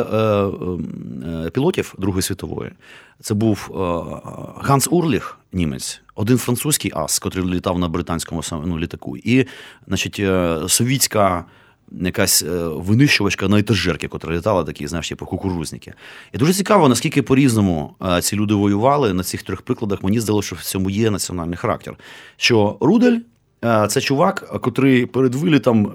[SPEAKER 1] е, пілотів Другої світової. Це був е, Ганс Урліх, німець, один французький ас, котрий літав на британському ну, літаку, і, значить, е, совітська якась е, винищувачка на етажерки, котра літала, такі, знаєш, типу кукурузники. І дуже цікаво, наскільки по-різному е, ці люди воювали на цих трьох прикладах. Мені здалося, що в цьому є національний характер. Що Рудель. Це чувак, котрий перед вилітом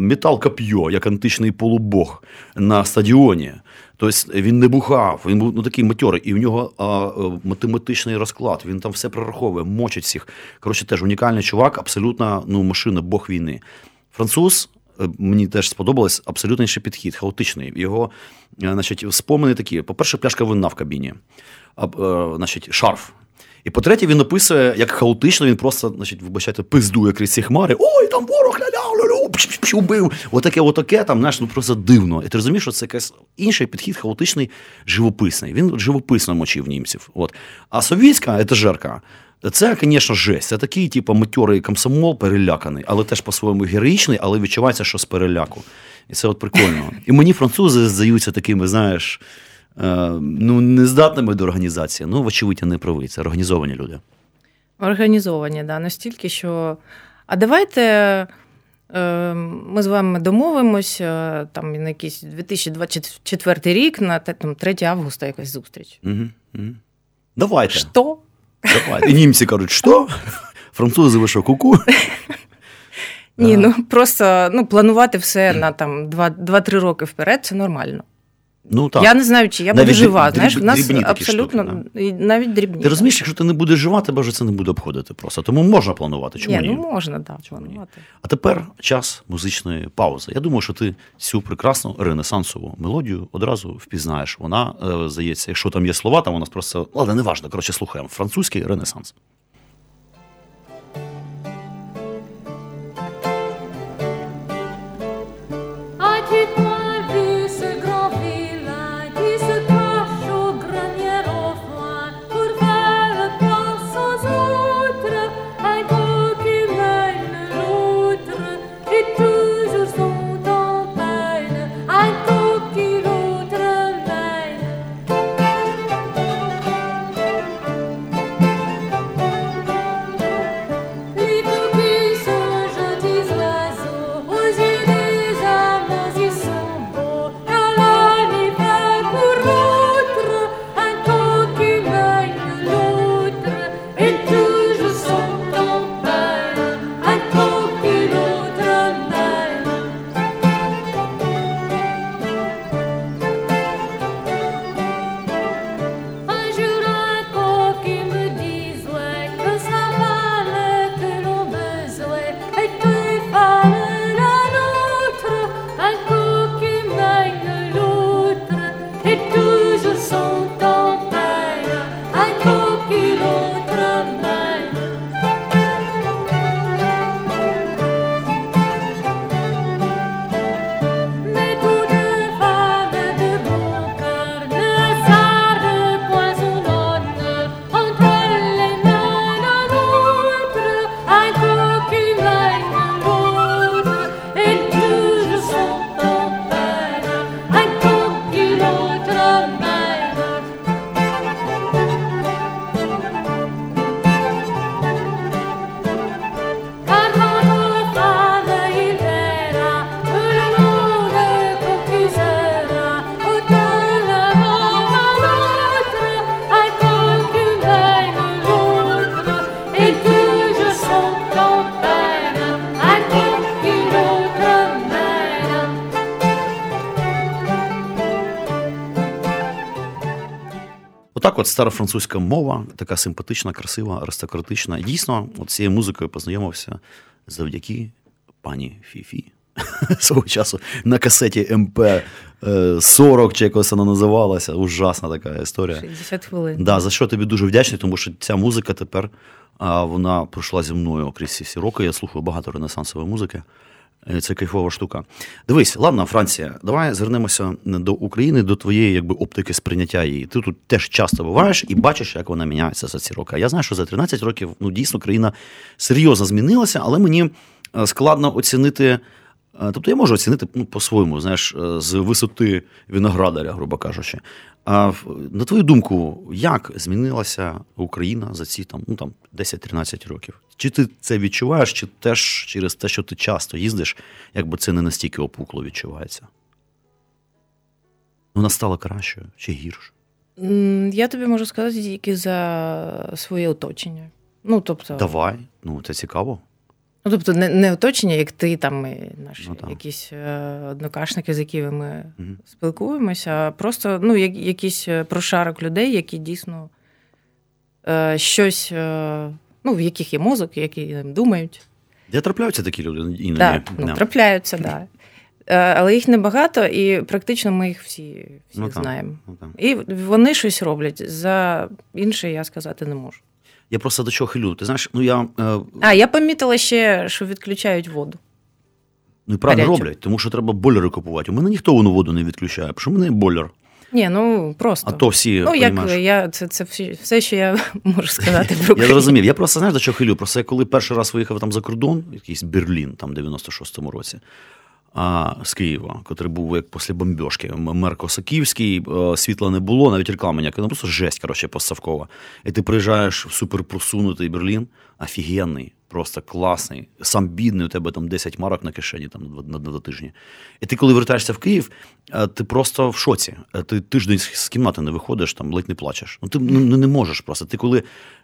[SPEAKER 1] метал коп'є, як античний полубог на стадіоні. Тобто він не бухав, він був ну, такий матьорий, і в нього а, е, математичний розклад, він там все прораховує, мочить всіх. Коротше, теж унікальний чувак, абсолютно ну, машина, бог війни. Француз, е, мені теж сподобалось, абсолютно інший підхід, хаотичний. Його е, значить, спомини такі: по-перше, пляшка вина в кабіні, а, значить, шарф. І по-третє, він описує, як хаотично він просто, значить, вибачайте, пиздує крізь ці хмари. Ой, там ворог убив. Отаке, отаке, там, знаєш, ну просто дивно. І ти розумієш, що це якийсь інший підхід, хаотичний, живописний. Він живописно мочив німців. От. А совєтська етажерка, це, звісно, жесть. Це такий, типу, матьорий комсомол переляканий, але теж по-своєму героїчний, але відчувається, що з переляку. І це от прикольно. І мені французи здаються такими, знаєш, ну, нездатними до організації. Ну, вочевидь, я не правий. Це організовані люди.
[SPEAKER 2] Організовані, да, настільки, що. А давайте ми з вами домовимось е, там на якийсь 2024 рік, на там, 3 августа якась зустріч.
[SPEAKER 1] Угу, угу. Давайте.
[SPEAKER 2] Що?
[SPEAKER 1] Давайте. І німці кажуть, що? Французи ви що, куку?
[SPEAKER 2] Ні, ну просто ну, планувати все на там 2-3 роки вперед це нормально.
[SPEAKER 1] Ну, так.
[SPEAKER 2] Я не знаю, чи я
[SPEAKER 1] Навіть
[SPEAKER 2] буду жива.
[SPEAKER 1] дріб-
[SPEAKER 2] Знаєш, в нас абсолютно
[SPEAKER 1] штуки,
[SPEAKER 2] і навіть дрібні.
[SPEAKER 1] Ти розумієш, якщо ти не будеш жива, тебе вже це не буде обходити просто. Тому можна планувати. Чому
[SPEAKER 2] Ні,
[SPEAKER 1] ні?
[SPEAKER 2] ну можна, да,
[SPEAKER 1] Чому ні? А тепер час музичної паузи. Я думаю, що ти цю прекрасну ренесансову мелодію одразу впізнаєш. Вона, е, здається, якщо там є слова, там у нас просто. Ладно, неважно. Коротше, слухаємо. Французький ренесанс. От стара французька мова, така симпатична, красива, аристократична. Дійсно, от цією музикою познайомився завдяки пані Фіфі. [LAUGHS] Свого часу на касеті МП е, 40, чи якось вона називалася. Ужасна така історія.
[SPEAKER 2] 60 хвилин.
[SPEAKER 1] Да, за що тобі дуже вдячний, тому що ця музика тепер вона пройшла зі мною крізь ці всі роки. Я слухаю багато ренесансової музики. Е, Це кайфова штука. Дивись, ладно, Франція, давай звернемося до України, до твоєї якби, оптики сприйняття її. Ти тут теж часто буваєш і бачиш, як вона міняється за ці роки. Я знаю, що за 13 років ну, дійсно країна серйозно змінилася, але мені е, складно оцінити. е, Тобто я можу оцінити ну, по-своєму, знаєш, з висоти виноградаря, грубо кажучи. А на твою думку, як змінилася Україна за ці там, ну, там, 10-13 років? Чи ти це відчуваєш, чи теж через те, що ти часто їздиш, якби це не настільки опукло відчувається? Вона стала кращою чи гіршою?
[SPEAKER 2] М, Я тобі можу сказати тільки за своє оточення. Ну, тобто,
[SPEAKER 1] Давай, ну це цікаво.
[SPEAKER 2] Ну, тобто не, не оточення, як ти, там і наші
[SPEAKER 1] Ну,
[SPEAKER 2] якісь е, однокашники, з якими ми
[SPEAKER 1] Мгм.
[SPEAKER 2] спілкуємося, а просто ну, як, якийсь е, прошарок людей, які дійсно е, щось, е, ну, в яких є мозок, які думають.
[SPEAKER 1] Де трапляються такі люди іноді?
[SPEAKER 2] Так, ну,
[SPEAKER 1] Да.
[SPEAKER 2] трапляються, так. Да. Е, Але їх небагато, і практично ми їх всі, всі
[SPEAKER 1] Ну,
[SPEAKER 2] знаємо.
[SPEAKER 1] Ну.
[SPEAKER 2] І вони щось роблять. За інше я сказати не можу.
[SPEAKER 1] Я просто до чого хилю. Ти знаєш, ну я е,
[SPEAKER 2] А, я помітила ще, що відключають воду.
[SPEAKER 1] ну і правильно
[SPEAKER 2] гарячу.
[SPEAKER 1] роблять, тому що треба бойлери купувати. У мене ніхто воно воду не відключає, тому що в мене бойлер.
[SPEAKER 2] Ні, ну просто.
[SPEAKER 1] А то всі
[SPEAKER 2] ну, як я, це, це все, що я [LAUGHS] можу сказати про
[SPEAKER 1] Я зрозумів. Я просто знаєш, до чого хилю. Просто я коли перший раз виїхав там за кордон, якийсь Берлін, там 96-му році, а, з Києва, котрий був як після бомбьошки. Мер Косаківський, е, світла не було, навіть реклами ніякої, ну просто жесть, коротше, поставкова. І ти приїжджаєш в суперпросунутий Берлін, офігенний, просто класний, сам бідний, у тебе там 10 марок на кишені там, на, два- на, на тижні. І ти, коли вертаєшся в Київ, е, ти просто в шоці. Е, Ти тиждень з кімнати не виходиш, там ледь не плачеш. Ну ти ну, не- не можеш просто. Ти коли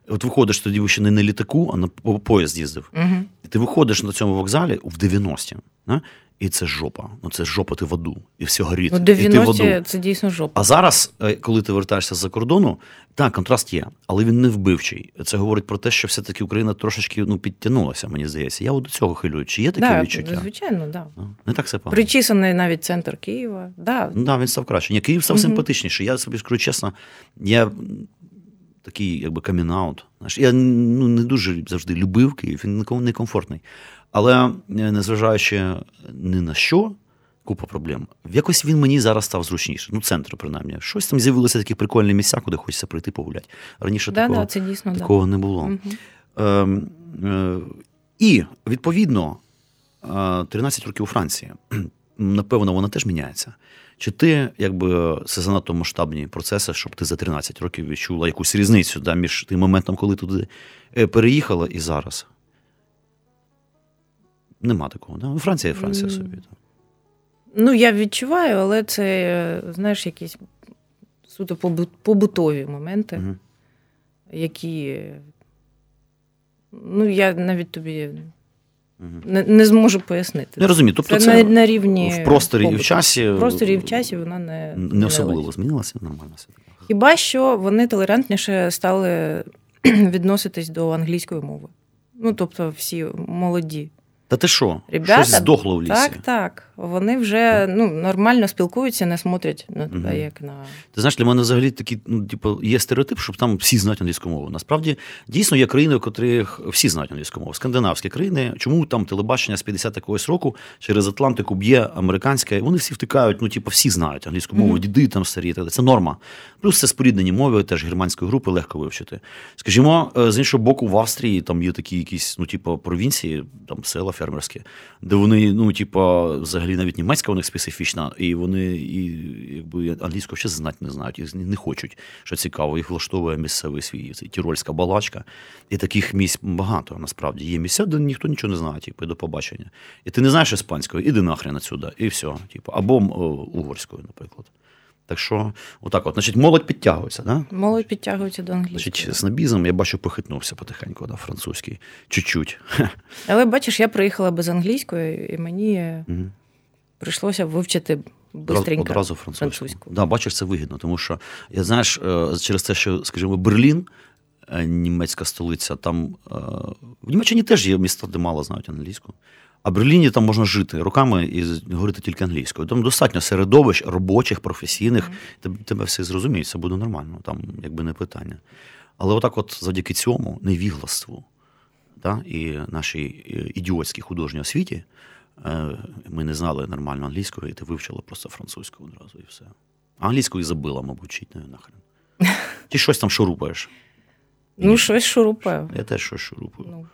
[SPEAKER 1] от виходиш тоді ще не на літаку, а на по- поїзд їздив.
[SPEAKER 2] Угу.
[SPEAKER 1] І ти виходиш на цьому вокзалі в 90-ті, да? і це жопа. Ну це жопа, ти в аду, і все горить.
[SPEAKER 2] Ну,
[SPEAKER 1] і ти в аду.
[SPEAKER 2] це дійсно жопа.
[SPEAKER 1] А зараз, е, коли ти вертаєшся з-за кордону, так, контраст є, але він не вбивчий. Це говорить про те, що все-таки Україна трошечки ну, підтягнулася, мені здається. Я от до цього хилюю. Чи є таке
[SPEAKER 2] Да,
[SPEAKER 1] відчуття?
[SPEAKER 2] звичайно, да.
[SPEAKER 1] Ну, Не так все погано.
[SPEAKER 2] Причисаний навіть центр Києва. Да.
[SPEAKER 1] Ну, да, він став краще. Ні, Київ став
[SPEAKER 2] Мгм.
[SPEAKER 1] симпатичніший. Я собі скажу чесно, я такий, якби камінаут. Я ну, не дуже завжди любив Київ, він нікому не комфортний. Але е, незважаючи ні на що, купа проблем. Якось він мені зараз став зручніше. Ну, центр, принаймні. Щось там з'явилося такі прикольні місця, куди хочеться прийти погуляти. Раніше
[SPEAKER 2] Да,
[SPEAKER 1] такого,
[SPEAKER 2] да, це дійсно
[SPEAKER 1] такого не було.
[SPEAKER 2] Мгм.
[SPEAKER 1] Ем, е, і, відповідно, е, 13 років у Франції. [CLEARS THROAT] Напевно, вона теж міняється. Чи ти, якби це занадто масштабні процеси, щоб ти за 13 років відчула якусь різницю да, між тим моментом, коли туди е, переїхала, і зараз? Нема такого. Да? Франція є Франція собі. да.
[SPEAKER 2] Ну, я відчуваю, але це, знаєш, якісь суто побутові моменти,
[SPEAKER 1] Мгм.
[SPEAKER 2] які. Ну, я навіть тобі
[SPEAKER 1] Мгм.
[SPEAKER 2] не, не зможу пояснити.
[SPEAKER 1] Я розумію. Тобто
[SPEAKER 2] це,
[SPEAKER 1] це,
[SPEAKER 2] на, на рівні
[SPEAKER 1] в просторі і в часі,
[SPEAKER 2] В просторі і в часі вона не,
[SPEAKER 1] не особливо змінилася, нормально все.
[SPEAKER 2] Хіба що вони толерантніше стали [CLEARS THROAT] відноситись до англійської мови. Ну, тобто, всі молоді
[SPEAKER 1] Та ти що?
[SPEAKER 2] Ребята,
[SPEAKER 1] Щось здохло в лісі.
[SPEAKER 2] Так, так. Вони вже ну, нормально спілкуються, не смотрять на тебе
[SPEAKER 1] Мгм.
[SPEAKER 2] як на.
[SPEAKER 1] Ти знаєш, для мене взагалі такий, ну, типу, є стереотип, щоб там всі знають англійську мову. Насправді, дійсно є країни, в котрих всі знають англійську мову. Скандинавські країни, чому там телебачення з 50 якогось року через Атлантику б'є американське, вони всі втикають, ну, типу, всі знають англійську мову,
[SPEAKER 2] Мгм.
[SPEAKER 1] діди там старі, і так далі. це норма. Плюс це споріднені мови, теж германської групи легко вивчити. Скажімо, е, з іншого боку, в Австрії там є такі якісь, ну, типу, провінції, там села фермерські, де вони, ну, типу, взагалі навіть німецька у них специфічна, і вони і, якби англійську ще знати не знають, і не хочуть, що цікаво, їх влаштовує місцевий свій цей тірольська балачка. І таких місць багато насправді. Є місця, де ніхто нічого не знає, типу, до побачення. І ти не знаєш іспанської, іди нахрен отсюда, і все. Типу, або о, угорською, наприклад. Так що, отак от, значить, молодь підтягується, да?
[SPEAKER 2] Молодь підтягується до англійської.
[SPEAKER 1] Значить, снобізм, я бачу, похитнувся потихеньку, да, французький. Чуть-чуть. [LAUGHS]
[SPEAKER 2] Але бачиш, я приїхала без англійської, і мені
[SPEAKER 1] Мгм.
[SPEAKER 2] Прийшлося вивчити бистренько.
[SPEAKER 1] одразу французьку.
[SPEAKER 2] французьку.
[SPEAKER 1] Да, бачиш, це вигідно, тому що я знаєш, е, через те, що, скажімо, Берлін, е, німецька столиця, там е, в Німеччині теж є міста, де мало знають англійську. А в Берліні там можна жити роками і говорити тільки англійською. Там достатньо середовищ робочих, професійних. Тебе, тебе все зрозуміють, це буде нормально, там якби не питання. Але отак, от завдяки цьому невігластву да, і нашій ідіотській художній освіті, ми не знали нормально англійської, і ти вивчила просто французьку одразу і все. А англійську і забила, мабуть, чить не нахрен. Ти щось там шурупаєш.
[SPEAKER 2] Ну, щось шурупаю.
[SPEAKER 1] Я теж щось шурупаю.
[SPEAKER 2] Ну,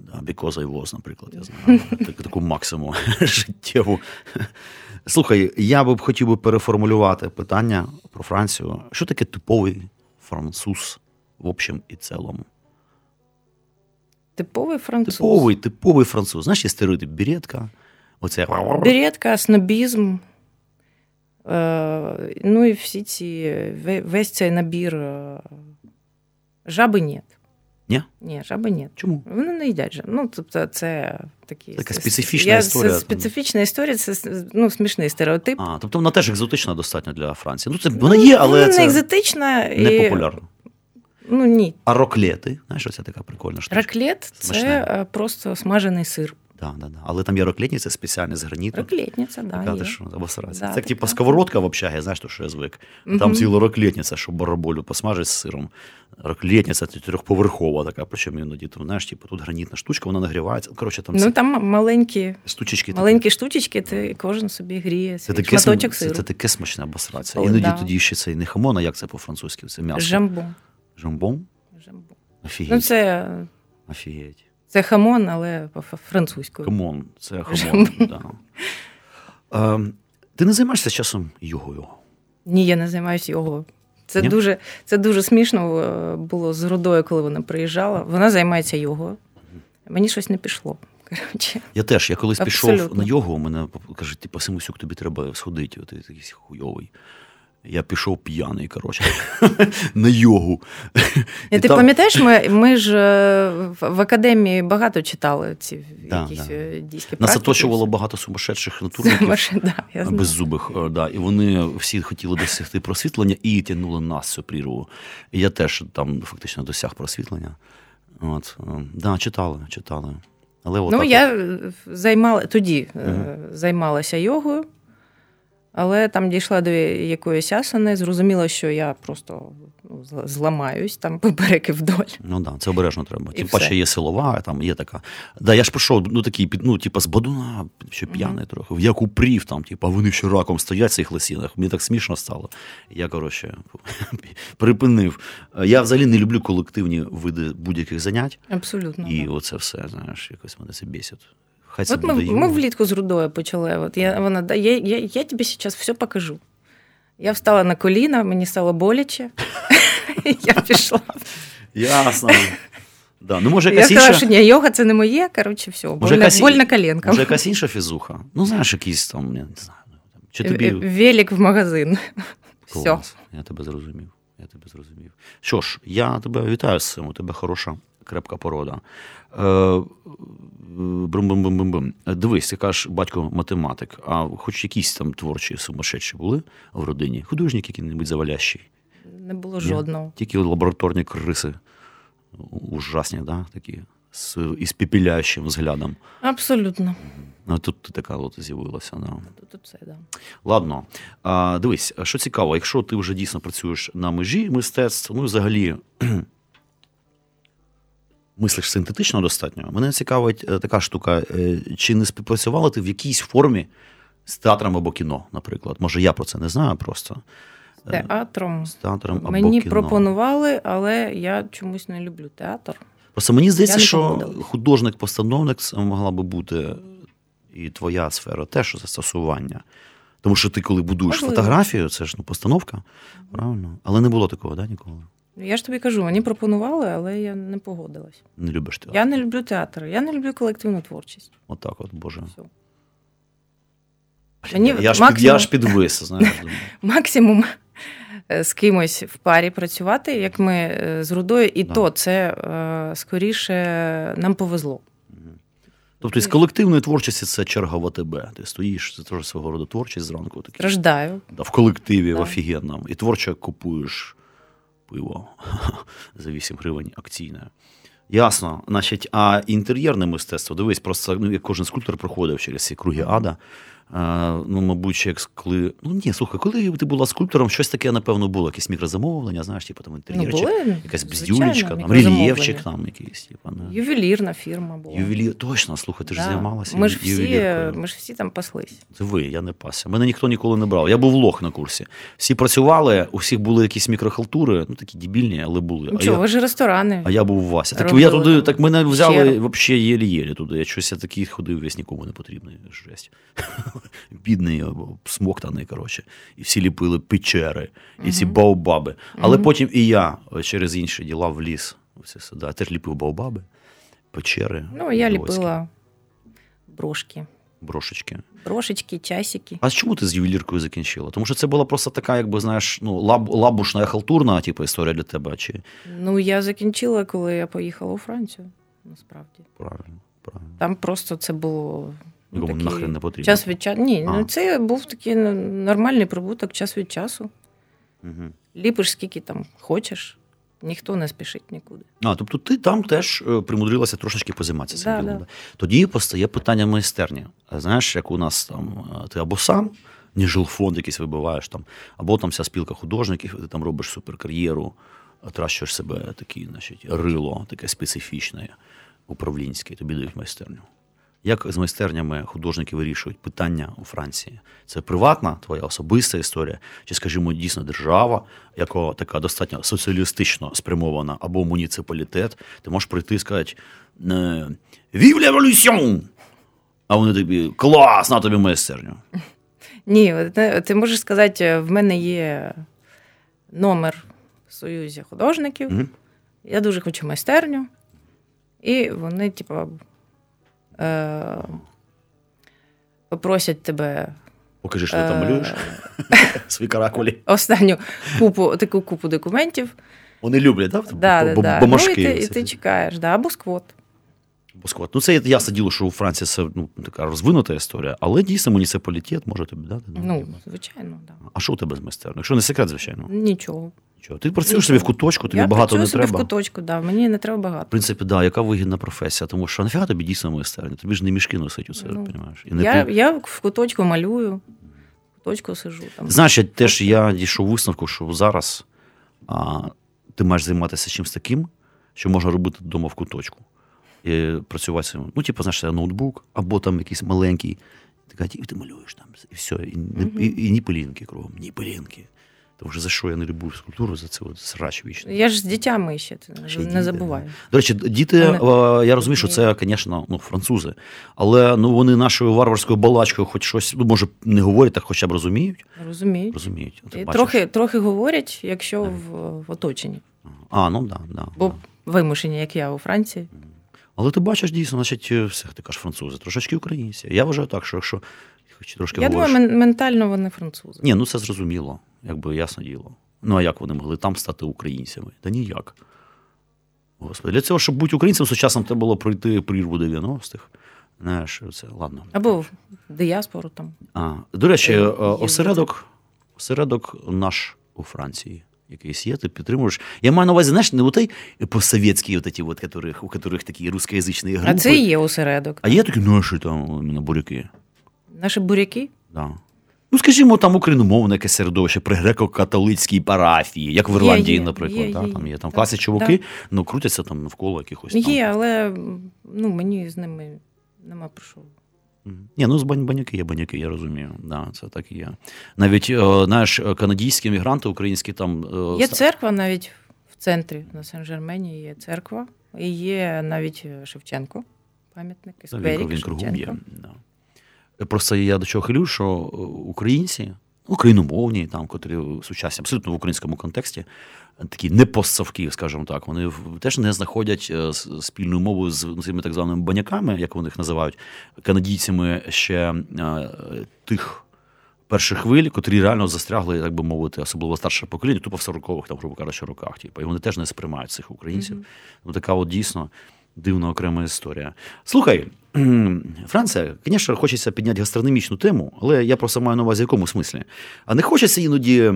[SPEAKER 1] Да, because I was, наприклад, я знаю. [LAUGHS] Так, таку максимум [LAUGHS] життєву. Слухай, я би хотів би переформулювати питання про Францію. Що таке типовий француз в общем і цілому?
[SPEAKER 2] Типовий француз.
[SPEAKER 1] Типовий, типовий француз. Знаєш, є стереотип беретка. Оце
[SPEAKER 2] Беретка, снобізм. Е, ну і всі ці, весь цей набір. е, Жаби ні.
[SPEAKER 1] Ні?
[SPEAKER 2] Ні, жаби ні.
[SPEAKER 1] Чому?
[SPEAKER 2] Вони не їдять жаб. Ну, тобто, це такі.
[SPEAKER 1] Така специфічна
[SPEAKER 2] я,
[SPEAKER 1] історія.
[SPEAKER 2] Це специфічна історія, це ну, смішний стереотип.
[SPEAKER 1] А, тобто вона теж екзотична достатньо для Франції. Ну, це вона є, але
[SPEAKER 2] вона
[SPEAKER 1] це
[SPEAKER 2] не екзотична і
[SPEAKER 1] не популярно.
[SPEAKER 2] Ну ні.
[SPEAKER 1] А роклети, знаєш, оця така прикольна штука.
[SPEAKER 2] Раклет це е, просто смажений сир.
[SPEAKER 1] Да, да, да. Але там є роклетні, це спеціальне з граніту.
[SPEAKER 2] Раклетниця, да,
[SPEAKER 1] Така,
[SPEAKER 2] є.
[SPEAKER 1] що, обосратися.
[SPEAKER 2] Да,
[SPEAKER 1] це як
[SPEAKER 2] така.
[SPEAKER 1] типу сковородка в общагі, знаєш, то, що я звик. Там ціла раклетниця, щоб бараболю посмажить з сиром. Раклетниця трьохповерхова така, причому іноді, там, знаєш, типу, тут гранітна штучка, вона нагрівається. Коротше, там
[SPEAKER 2] Ну там маленькі,
[SPEAKER 1] штучечки.
[SPEAKER 2] маленькі штучечки, ти кожен собі гріє
[SPEAKER 1] Це таке,
[SPEAKER 2] шматочок сиру.
[SPEAKER 1] це, це таке смачне обосратися.
[SPEAKER 2] Ой,
[SPEAKER 1] Іноді
[SPEAKER 2] да.
[SPEAKER 1] тоді ще це і не хамон, а як це по-французьки? Це м'ясо.
[SPEAKER 2] Jambon.
[SPEAKER 1] Jambon?
[SPEAKER 2] Jambon.
[SPEAKER 1] Офігеть.
[SPEAKER 2] Ну, це,
[SPEAKER 1] Офігеть.
[SPEAKER 2] це хамон, але по-французькою.
[SPEAKER 1] Come on, це хамон. Да. Ем, ти не займаєшся часом йогою?
[SPEAKER 2] Ні, я не займаюся його. Це
[SPEAKER 1] Ні?
[SPEAKER 2] дуже, це дуже смішно е, було з Рудою, коли вона приїжджала. Вона займається йогою. Мені щось не пішло. Коротше.
[SPEAKER 1] Я теж, я колись пішов на йогу, мене кажуть, типу, Симусюк, тобі треба сходити, ти такий хуйовий. Я пішов п'яний, коротше, [LAUGHS] на йогу. [LAUGHS]
[SPEAKER 2] І ти
[SPEAKER 1] там-
[SPEAKER 2] пам'ятаєш, ми, ми ж е, в, академії багато читали ці
[SPEAKER 1] Да,
[SPEAKER 2] якісь
[SPEAKER 1] да.
[SPEAKER 2] е, дійські
[SPEAKER 1] Нас оточувало багато сумасшедших натурників.
[SPEAKER 2] Да, я знаю.
[SPEAKER 1] Беззубих, е, да, і вони всі хотіли досягти просвітлення і тягнули нас цю прірву. І я теж там фактично досяг просвітлення. От, е, да, читали, читали. Але
[SPEAKER 2] Ну,
[SPEAKER 1] от.
[SPEAKER 2] я е, займала, тоді е,
[SPEAKER 1] Мгм.
[SPEAKER 2] займалася йогою, але там дійшла до якоїсь асани, зрозуміла, що я просто ну, зламаюсь там [LAUGHS] попереки вдоль.
[SPEAKER 1] Ну да, це обережно треба. Тим паче є силова, там є така. Да, я ж прийшов, ну такий, ну, типу, з бадуна,
[SPEAKER 2] Мгм.
[SPEAKER 1] п'яний трохи, в як упрів, там, типу, вони ще раком стоять в цих лисінах. Мені так смішно стало. Я, коротше, [LAUGHS] припинив. Я взагалі не люблю колективні види будь-яких занять,
[SPEAKER 2] Абсолютно.
[SPEAKER 1] і
[SPEAKER 2] да.
[SPEAKER 1] оце все, знаєш, якось мене це бісить. Хай це
[SPEAKER 2] От ми, ми влітку з Рудою почали. От я, вона, я, я, я тобі зараз все покажу. Я встала на коліна, мені стало боляче. [LAUGHS] Я пішла.
[SPEAKER 1] Ясно. Да. Ну, може,
[SPEAKER 2] Я сказала,
[SPEAKER 1] інша,
[SPEAKER 2] що ні, йога це не моє. Коротше, все,
[SPEAKER 1] Може,
[SPEAKER 2] больна, больна коленка.
[SPEAKER 1] може, якась інша фізуха. Ну, знаєш, якийсь там, я не знаю. ну, Чи тобі...
[SPEAKER 2] Е, Велик в магазин. Все.
[SPEAKER 1] Я тебе зрозумів. Я тебе зрозумів. Що ж, я тебе вітаю з цим. У тебе хороша, крепка порода. Е, Брум-бум-бум-бум-бум. Дивись, ти кажеш, батько математик, а хоч якісь там творчі сумасшедші були в родині? Художник який-небудь завалящий?
[SPEAKER 2] Не було
[SPEAKER 1] Ні.
[SPEAKER 2] жодного.
[SPEAKER 1] Тільки лабораторні криси ужасні, да? такі, з іспепеляючим взглядом.
[SPEAKER 2] Абсолютно.
[SPEAKER 1] А тут ти така от з'явилася. Да.
[SPEAKER 2] Тут, тут це, да.
[SPEAKER 1] Ладно, а, дивись, що цікаво, якщо ти вже дійсно працюєш на межі мистецтв, ну і взагалі мислиш синтетично достатньо. Мене цікавить е, така штука, е, чи не співпрацювала ти в якійсь формі з театром або кіно, наприклад? Може, я про це не знаю просто. Е,
[SPEAKER 2] Театром.
[SPEAKER 1] З театром або
[SPEAKER 2] Мені
[SPEAKER 1] кіно.
[SPEAKER 2] пропонували, але я чомусь не люблю театр.
[SPEAKER 1] Просто мені здається, що художник-постановник могла би бути і твоя сфера теж застосування. Тому що ти, коли будуєш
[SPEAKER 2] Можливо.
[SPEAKER 1] фотографію, це ж ну, постановка, правильно? Але не було такого, да, ніколи?
[SPEAKER 2] Я ж тобі кажу, мені пропонували, але я не погодилась.
[SPEAKER 1] Не любиш театр.
[SPEAKER 2] Я не люблю театр, я не люблю колективну творчість.
[SPEAKER 1] Отак, от, Боже.
[SPEAKER 2] Все. Мені
[SPEAKER 1] я, ж під,
[SPEAKER 2] максимум-
[SPEAKER 1] я ж підвис, знаєш. думаю. [LAUGHS]
[SPEAKER 2] Максимум е, з кимось в парі працювати, як ми е, з Рудою, і
[SPEAKER 1] Да.
[SPEAKER 2] то це е, скоріше нам повезло.
[SPEAKER 1] Тобто з колективної творчості це черга в АТБ. Ти стоїш, це теж свого роду творчість зранку. Такий,
[SPEAKER 2] Страждаю.
[SPEAKER 1] да, в колективі, в
[SPEAKER 2] Да.
[SPEAKER 1] офігенному. І творчо купуєш пиво [LAUGHS] за 8 гривень акційне. Ясно. Значить, а інтер'єрне мистецтво, дивись, просто ну, як кожен скульптор проходив через ці круги ада. Ну, мабуть, як коли. Ну ні, слухай, коли ти була скульптором, щось таке, напевно, було, якісь мікрозамовлення, знаєш, типу там
[SPEAKER 2] Ну,
[SPEAKER 1] інтер'єрчик,
[SPEAKER 2] були,
[SPEAKER 1] якась бздюлечка, там, рельєфчик там якийсь. Типу, не.
[SPEAKER 2] Ювелірна фірма була.
[SPEAKER 1] Ювелір, точно, слухай, ти ж займалася
[SPEAKER 2] Ми ж всі, ми ж всі там паслись.
[SPEAKER 1] Це ви, я не пасся. Мене ніхто ніколи не брав. Я був лох на курсі. Всі працювали, у всіх були якісь мікрохалтури, ну такі дебільні, але були.
[SPEAKER 2] Ну
[SPEAKER 1] а,
[SPEAKER 2] чого,
[SPEAKER 1] я,
[SPEAKER 2] ви ж ресторани.
[SPEAKER 1] а я був Вася. Так я туди, так мене взяли взагалі єлі-єлі туди. Я щось я такий ходив, весь нікому не потрібний. Жесть. [LAUGHS] Бідний, смоктаний, коротше. І всі ліпили печери, і ці баобаби. Але потім і я е, через інші діла в ліс. Да, теж ліпив баобаби, печери.
[SPEAKER 2] Ну, я ліпила брошки.
[SPEAKER 1] Брошечки.
[SPEAKER 2] Брошечки, часики.
[SPEAKER 1] А чому ти з ювеліркою закінчила? Тому що це була просто така, якби знаєш, ну, лаб, лабушна халтурна, типу, історія для тебе, чи
[SPEAKER 2] Ну, я закінчила, коли я поїхала у Францію. Насправді.
[SPEAKER 1] правильно, правильно.
[SPEAKER 2] Там просто це було. Ну,
[SPEAKER 1] Нікому
[SPEAKER 2] такий
[SPEAKER 1] нахрен не потрібно.
[SPEAKER 2] Час від часу. Ні,
[SPEAKER 1] А.
[SPEAKER 2] ну це був такий ну, нормальний прибуток час від часу.
[SPEAKER 1] Угу.
[SPEAKER 2] Ліпиш скільки там хочеш, ніхто не спішить нікуди.
[SPEAKER 1] А, тобто ти там теж е, примудрилася трошечки позайматися цим
[SPEAKER 2] Да,
[SPEAKER 1] ділом.
[SPEAKER 2] да.
[SPEAKER 1] Тоді постає питання майстерні. Знаєш, як у нас там е, ти або сам, жилфонд якийсь вибиваєш там, або там вся спілка художників, ти там робиш суперкар'єру, тращуєш себе такі, значить, рило, таке специфічне, управлінське, тобі дають майстерню. Як з майстернями художники вирішують питання у Франції? Це приватна твоя особиста історія, чи, скажімо, дійсно держава, яка така достатньо соціалістично спрямована, або муніципалітет, ти можеш прийти і сказати е, «Vive l'evolution!» А вони тобі клас, на тобі майстерню.
[SPEAKER 2] Ні, е, ти можеш сказати, в мене є номер в Союзі художників.
[SPEAKER 1] Мгм.
[SPEAKER 2] Я дуже хочу майстерню. І вони, типу, е, попросять тебе
[SPEAKER 1] Покажи, що ти там
[SPEAKER 2] е,
[SPEAKER 1] малюєш [LAUGHS] свої каракулі.
[SPEAKER 2] останню купу, таку купу документів.
[SPEAKER 1] Вони люблять, так?
[SPEAKER 2] Да, да, да. Ну, і ти, і ти чекаєш, да, або сквот.
[SPEAKER 1] Москва. Ну, це ясно діло, що у Франції це ну, така розвинута історія, але дійсно муніципалітет може тобі дати.
[SPEAKER 2] Ну, звичайно, да.
[SPEAKER 1] А що у тебе з майстерною? Якщо не секрет, звичайно.
[SPEAKER 2] Нічого.
[SPEAKER 1] Нічого. Ти працюєш собі в куточку, тобі
[SPEAKER 2] Я
[SPEAKER 1] багато не
[SPEAKER 2] собі
[SPEAKER 1] треба.
[SPEAKER 2] в куточку, да, мені не треба багато.
[SPEAKER 1] В принципі, да, яка вигідна професія, тому що нафіга тобі дійсно майстерня? Тобі ж не мішки носить усе,
[SPEAKER 2] Ну,
[SPEAKER 1] розумієш? І не
[SPEAKER 2] Я,
[SPEAKER 1] ти...
[SPEAKER 2] я в куточку малюю, в куточку сижу. Там.
[SPEAKER 1] Я теж я дійшов висновку, що зараз а, ти маєш займатися чимось таким, що можна робити вдома в куточку. І працювати. Ну, типу, знаєш, ноутбук, або там якийсь маленький. Ти кажеш, і ти малюєш там, і все, і, не- і, і ні пилінки кругом, ні пилінки. Тому що за що я не люблю скульптуру, за це от срач вічний.
[SPEAKER 2] Я ж з дітьми ще
[SPEAKER 1] Ще
[SPEAKER 2] не,
[SPEAKER 1] діти,
[SPEAKER 2] забуваю.
[SPEAKER 1] До речі, діти, е, я розумію, що це, звісно, ну, французи, але ну, вони нашою варварською балачкою хоч щось, ну, може, не говорять, так хоча б розуміють.
[SPEAKER 2] Розуміють.
[SPEAKER 1] Розуміють. От
[SPEAKER 2] І
[SPEAKER 1] бачиш.
[SPEAKER 2] трохи, трохи говорять, якщо в, в оточенні.
[SPEAKER 1] А, ну да, да.
[SPEAKER 2] Бо
[SPEAKER 1] да.
[SPEAKER 2] вимушені, як я у Франції.
[SPEAKER 1] Але ти бачиш дійсно, значить, е, все, ти кажеш французи, трошечки українці. Я вважаю так, що якщо хоч трошки
[SPEAKER 2] Я думаю, мен- ментально вони французи.
[SPEAKER 1] Ні, ну це зрозуміло, якби ясне діло. Ну а як вони могли там стати українцями? Та ніяк. Господи, для цього, щоб бути українцем сучасним, треба було пройти прірву 90-х. Знаєш, це ладно.
[SPEAKER 2] Або в диаспору там.
[SPEAKER 1] А, до речі,
[SPEAKER 2] Е,
[SPEAKER 1] е, осередок, осередок наш у Франції. Якийсь є, ти підтримуєш. Я маю на увазі, знаєш, не у той постсовєтські, от ті, от, которых, у которых такі русскоязичні групи.
[SPEAKER 2] А це і є осередок.
[SPEAKER 1] А є такі наші там іменно буряки.
[SPEAKER 2] Наші буряки.
[SPEAKER 1] Да. Ну, скажімо, там україномовне якесь середовище при греко-католицькій парафії, як в Ірландії,
[SPEAKER 2] є,
[SPEAKER 1] наприклад.
[SPEAKER 2] є,
[SPEAKER 1] да,
[SPEAKER 2] є,
[SPEAKER 1] там
[SPEAKER 2] є.
[SPEAKER 1] там
[SPEAKER 2] Так,
[SPEAKER 1] класі чуваки,
[SPEAKER 2] да.
[SPEAKER 1] ну крутяться там навколо якихось там.
[SPEAKER 2] Є, але ну, мені з ними нема про що.
[SPEAKER 1] Ні, ну з баняки є баняки, я розумію. Да, це так і є. Навіть, е, знаєш, е, канадійські мігранти українські там. е,
[SPEAKER 2] Є церква навіть в центрі на Сен-Жермені є церква. І є навіть Шевченко, пам'ятник,
[SPEAKER 1] він, він кругом є. Да. Просто я до чого хилю, що е, українці, україномовні, там, котрі сучасні, абсолютно в українському контексті, такі не постсовки, скажімо так, вони теж не знаходять е, спільну мову з ну, цими так званими баняками, як вони їх називають, канадійцями ще е, тих. Перших хвиль, котрі реально застрягли, так би мовити, особливо старше покоління, тупо в 40-х, там, грубо кажучи, роках. Типу, і вони теж не сприймають цих українців.
[SPEAKER 2] Мгм.
[SPEAKER 1] Ну, така от дійсно Дивна окрема історія. Слухай, [CLEARS THROAT] Франція, звісно, хочеться підняти гастрономічну тему, але я просто маю на увазі в якому смислі. А не хочеться іноді